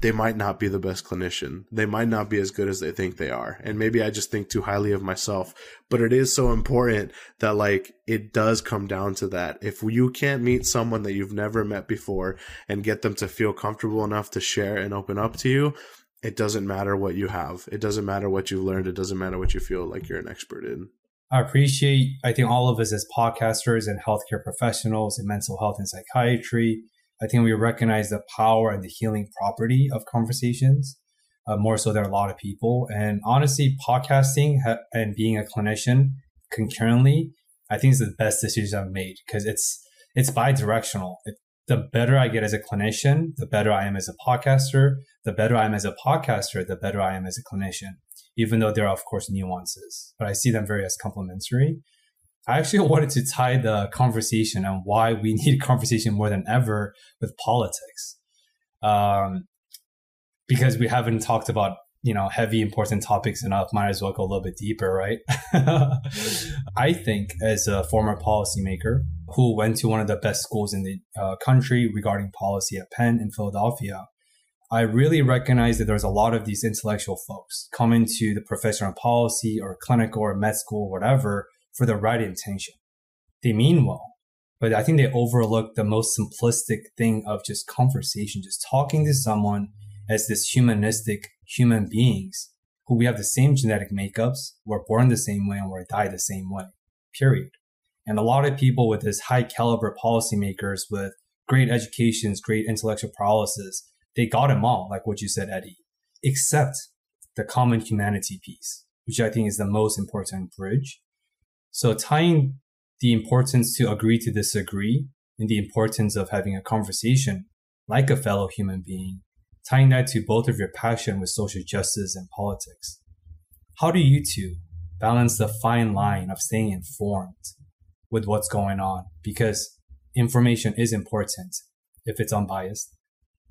[SPEAKER 3] they might not be the best clinician. They might not be as good as they think they are. And maybe I just think too highly of myself. But it is so important that like it does come down to that. If you can't meet someone that you've never met before and get them to feel comfortable enough to share and open up to you, it doesn't matter what you have. It doesn't matter what you've learned. It doesn't matter what you feel like you're an expert in.
[SPEAKER 1] I appreciate, I think all of us as podcasters and healthcare professionals in mental health and psychiatry, I think we recognize the power and the healing property of conversations uh, more so than a lot of people. And honestly, podcasting ha- and being a clinician concurrently, I think is the best decision I've made because it's it's bi-directional. It, the better I get as a clinician, the better I am as a podcaster. The better I am as a podcaster, the better I am as a clinician. Even though there are of course nuances, but I see them very as complementary. I actually (laughs) wanted to tie the conversation on why we (laughs) need conversation more than ever with politics. Um, because we haven't talked about, you know, heavy important topics enough, might as well go a little bit deeper, right? (laughs) I think as a former policymaker who went to one of the best schools in the uh, country regarding policy at Penn in Philadelphia, I really recognize that there's a lot of these intellectual folks coming to the profession of policy or clinical or med school, or whatever, for the right intention. They mean well, but I think they overlook the most simplistic thing of just conversation, just talking to someone as this humanistic human beings who we have the same genetic makeups, we're born the same way and we're die the same way, period. And a lot of people with this high caliber policymakers with great educations, great intellectual paralysis, they got them all, like what you said, Eddie, except the common humanity piece, which I think is the most important bridge so tying the importance to agree to disagree and the importance of having a conversation like a fellow human being, tying that to both of your passion with social justice and politics. How do you two balance the fine line of staying informed with what's going on? Because information is important if it's unbiased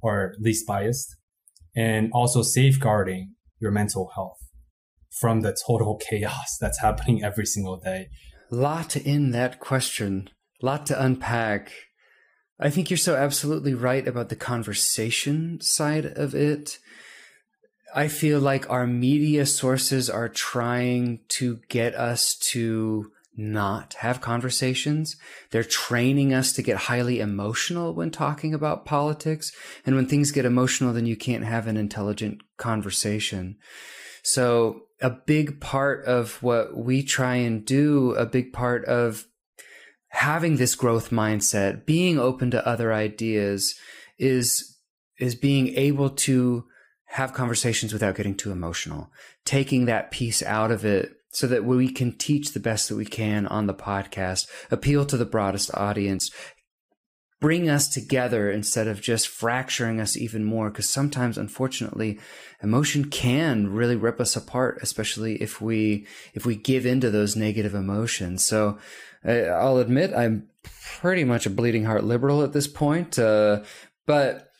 [SPEAKER 1] or least biased, and also safeguarding your mental health from the total chaos that's happening every single day.
[SPEAKER 2] Lot in that question, lot to unpack. I think you're so absolutely right about the conversation side of it. I feel like our media sources are trying to get us to not have conversations. They're training us to get highly emotional when talking about politics. And when things get emotional, then you can't have an intelligent conversation. So a big part of what we try and do, a big part of having this growth mindset, being open to other ideas is is being able to have conversations without getting too emotional, taking that piece out of it so that we can teach the best that we can on the podcast, appeal to the broadest audience, bring us together instead of just fracturing us even more. Because sometimes, unfortunately, emotion can really rip us apart, especially if we if we give into those negative emotions. So, I'll admit I'm pretty much a bleeding heart liberal at this point, uh, but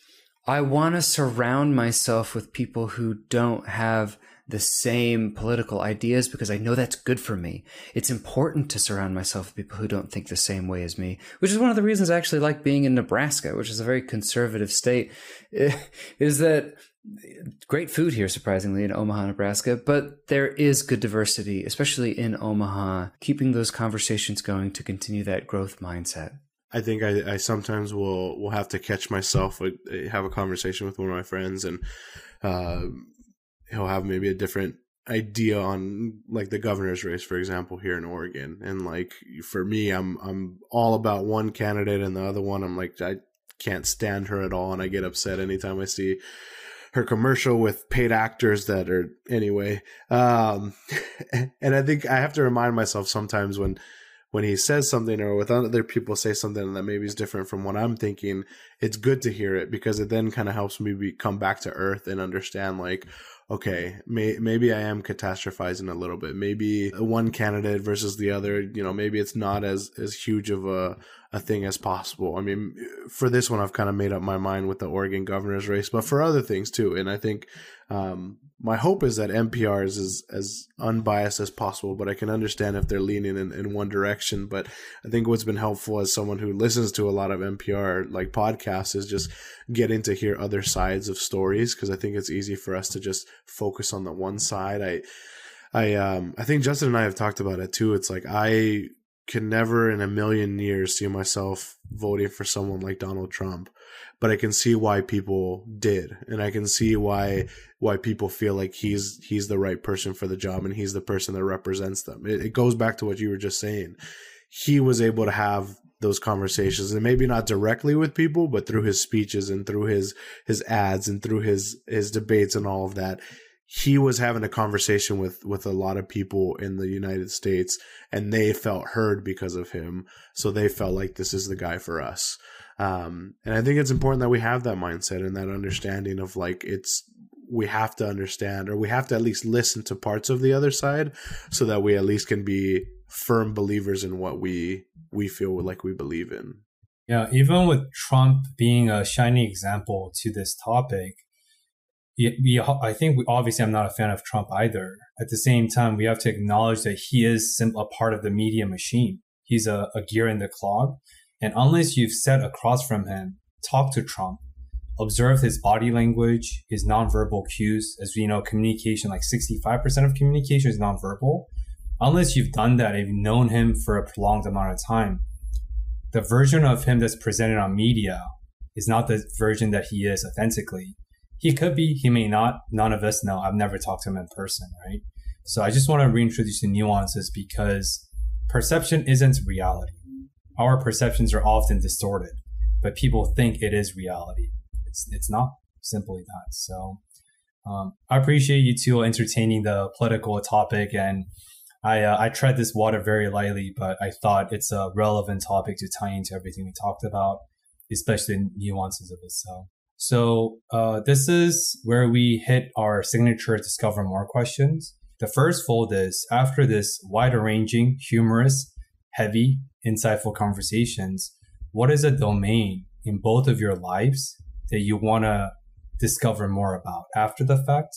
[SPEAKER 2] I want to surround myself with people who don't have the same political ideas because I know that's good for me. It's important to surround myself with people who don't think the same way as me, which is one of the reasons I actually like being in Nebraska, which is a very conservative state, (laughs) is that great food here, surprisingly, in Omaha, Nebraska, but there is good diversity, especially in Omaha, keeping those conversations going to continue that growth mindset.
[SPEAKER 3] I think I, I sometimes will will have to catch myself, like, have a conversation with one of my friends, and uh, he'll have maybe a different idea on like the governor's race for example here in Oregon. And like for me I'm I'm all about one candidate and the other one. I'm like I can't stand her at all and I get upset anytime I see her commercial with paid actors that are anyway. Um (laughs) and I think I have to remind myself sometimes when when he says something or with other people say something that maybe is different from what I'm thinking, it's good to hear it because it then kind of helps me be, come back to earth and understand like, okay, may, maybe I am catastrophizing a little bit. Maybe one candidate versus the other, you know, maybe it's not as as huge of a a thing as possible. I mean, for this one, I've kind of made up my mind with the Oregon governor's race, but for other things too. And I think um, my hope is that NPR is as, as unbiased as possible, but I can understand if they're leaning in, in one direction. But I think what's been helpful as someone who listens to a lot of NPR like podcasts is just getting to hear other sides of stories because I think it's easy for us to just focus on the one side. I I um I think Justin and I have talked about it too. It's like I can never in a million years see myself voting for someone like Donald Trump, but I can see why people did, and I can see why why people feel like he's he's the right person for the job and he's the person that represents them. It, it goes back to what you were just saying. He was able to have those conversations and maybe not directly with people but through his speeches and through his his ads and through his his debates and all of that he was having a conversation with with a lot of people in the United States and they felt heard because of him. So they felt like this is the guy for us. Um, and I think it's important that we have that mindset and that understanding of like it's we have to understand or we have to at least listen to parts of the other side so that we at least can be firm believers in what we we feel like we believe in.
[SPEAKER 1] Yeah even with Trump being a shining example to this topic we, I think we, obviously I'm not a fan of Trump either. At the same time, we have to acknowledge that he is a part of the media machine. He's a, a gear in the clog. And unless you've sat across from him, talk to Trump, observe his body language, his nonverbal cues. As we know, communication, like 65% of communication is nonverbal. Unless you've done that, if you've known him for a prolonged amount of time, the version of him that's presented on media is not the version that he is authentically he could be, he may not. None of us know. I've never talked to him in person, right? So I just want to reintroduce the nuances because perception isn't reality. Our perceptions are often distorted, but people think it is reality. It's, it's not simply that. So um, I appreciate you two entertaining the political topic and I, uh, I tread this water very lightly, but I thought it's a relevant topic to tie into everything we talked about, especially the nuances of it. So so uh, this is where we hit our signature discover more questions. The first fold is after this wider ranging, humorous, heavy, insightful conversations, what is a domain in both of your lives that you want to discover more about after the fact?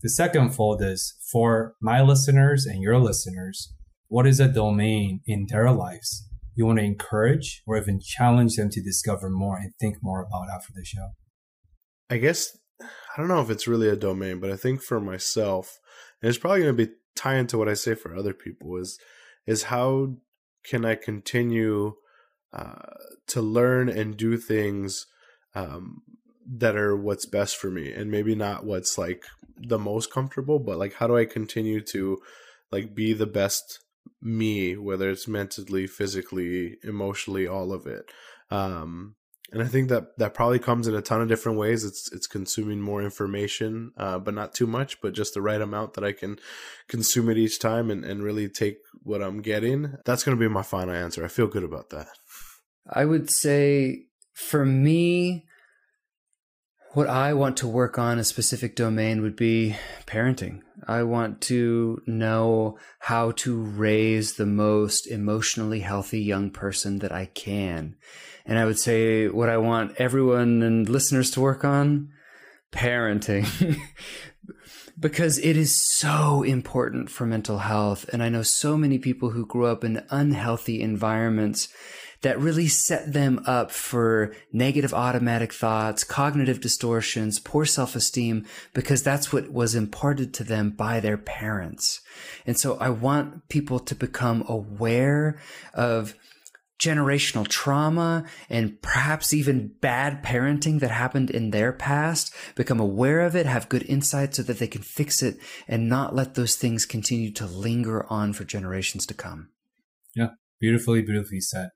[SPEAKER 1] The second fold is for my listeners and your listeners, what is a domain in their lives you want to encourage or even challenge them to discover more and think more about after the show?
[SPEAKER 3] I guess I don't know if it's really a domain, but I think for myself, and it's probably going to be tie into what I say for other people is is how can I continue uh, to learn and do things um, that are what's best for me, and maybe not what's like the most comfortable, but like how do I continue to like be the best me, whether it's mentally, physically, emotionally, all of it. Um, and I think that that probably comes in a ton of different ways. It's it's consuming more information, uh, but not too much, but just the right amount that I can consume it each time and, and really take what I'm getting. That's going to be my final answer. I feel good about that.
[SPEAKER 2] I would say for me, what I want to work on a specific domain would be parenting. I want to know how to raise the most emotionally healthy young person that I can. And I would say what I want everyone and listeners to work on parenting. (laughs) because it is so important for mental health. And I know so many people who grew up in unhealthy environments that really set them up for negative automatic thoughts, cognitive distortions, poor self-esteem, because that's what was imparted to them by their parents. And so I want people to become aware of generational trauma and perhaps even bad parenting that happened in their past, become aware of it, have good insight so that they can fix it and not let those things continue to linger on for generations to come.
[SPEAKER 1] Yeah, beautifully, beautifully said.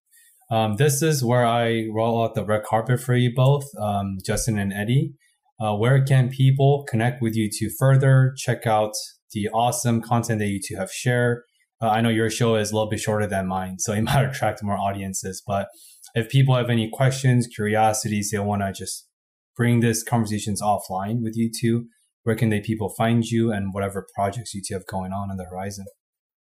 [SPEAKER 1] Um, this is where I roll out the red carpet for you both, um, Justin and Eddie. Uh, where can people connect with you to further check out the awesome content that you two have shared? Uh, I know your show is a little bit shorter than mine, so it (laughs) might attract more audiences. But if people have any questions, curiosities, they want to just bring these conversations offline with you two, where can they people find you and whatever projects you two have going on on the horizon?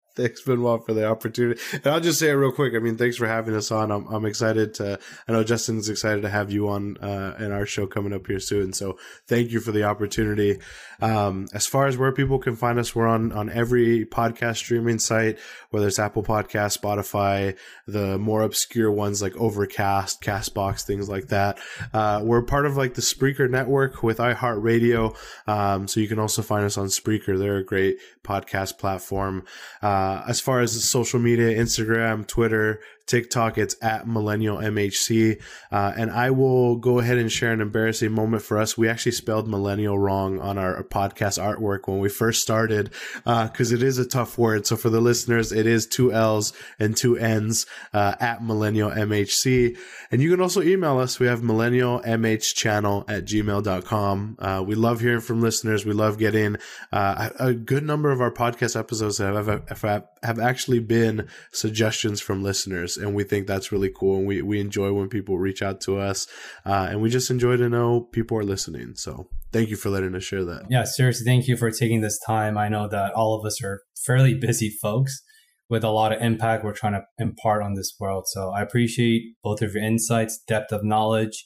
[SPEAKER 1] (laughs)
[SPEAKER 3] thanks Benoit for the opportunity. And I'll just say it real quick. I mean, thanks for having us on. I'm, I'm excited to. I know Justin's excited to have you on uh, in our show coming up here soon. So thank you for the opportunity. Um, as far as where people can find us, we're on on every podcast streaming site, whether it's Apple Podcast, Spotify, the more obscure ones like Overcast, Castbox, things like that. Uh, we're part of like the Spreaker network with iHeartRadio, um, so you can also find us on Spreaker. They're a great podcast platform. Uh, Uh, as far as social media, Instagram, Twitter, TikTok, it's at Millennial MHC. Uh, and I will go ahead and share an embarrassing moment for us. We actually spelled millennial wrong on our, podcast artwork when we first started, because uh, it is a tough word. So for the listeners, it is two L's and two N's uh, at Millennial MHC. And you can also email us. We have millennial MH channel at gmail.com. Uh, we love hearing from listeners. We love getting uh, a good number of our podcast episodes have, have, have actually been suggestions from listeners and we think that's really cool. And we, we enjoy when people reach out to us, uh, and we just enjoy to know people are listening. So thank you for letting us share that.
[SPEAKER 1] Yeah, seriously, thank you for taking this time. I know that all of us are fairly busy folks with a lot of impact we're trying to impart on this world. So I appreciate both of your insights, depth of knowledge.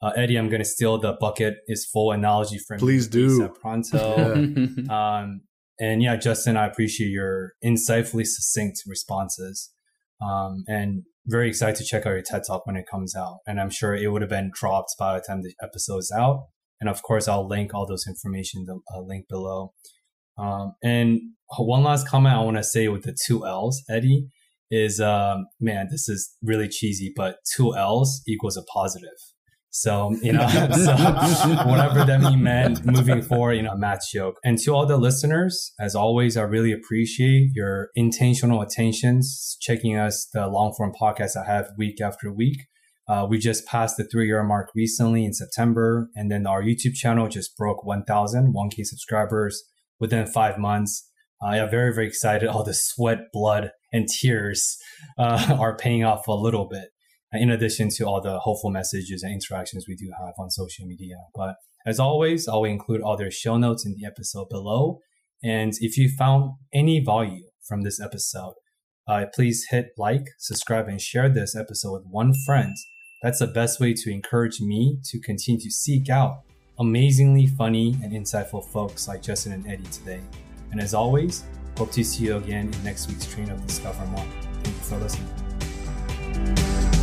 [SPEAKER 1] Uh, Eddie, I'm going to steal the bucket is full analogy from
[SPEAKER 3] Please do.
[SPEAKER 1] Pronto. (laughs) um, and yeah, Justin, I appreciate your insightfully succinct responses. Um, and very excited to check out your TED Talk when it comes out. And I'm sure it would have been dropped by the time the episode is out. And of course, I'll link all those information, the uh, link below. Um, and one last comment I want to say with the two L's, Eddie, is um, man, this is really cheesy, but two L's equals a positive. So, you know, (laughs) so whatever that meant moving forward, you know, Matt's joke. And to all the listeners, as always, I really appreciate your intentional attentions, checking us the long form podcast I have week after week. Uh, we just passed the three year mark recently in September. And then our YouTube channel just broke 1,000, 1K subscribers within five months. I am very, very excited. All the sweat, blood, and tears uh, (laughs) are paying off a little bit in addition to all the hopeful messages and interactions we do have on social media. But as always, I will include all their show notes in the episode below. And if you found any value from this episode, uh, please hit like, subscribe, and share this episode with one friend. That's the best way to encourage me to continue to seek out amazingly funny and insightful folks like Justin and Eddie today. And as always, hope to see you again in next week's train of Discover More. Thank you for listening.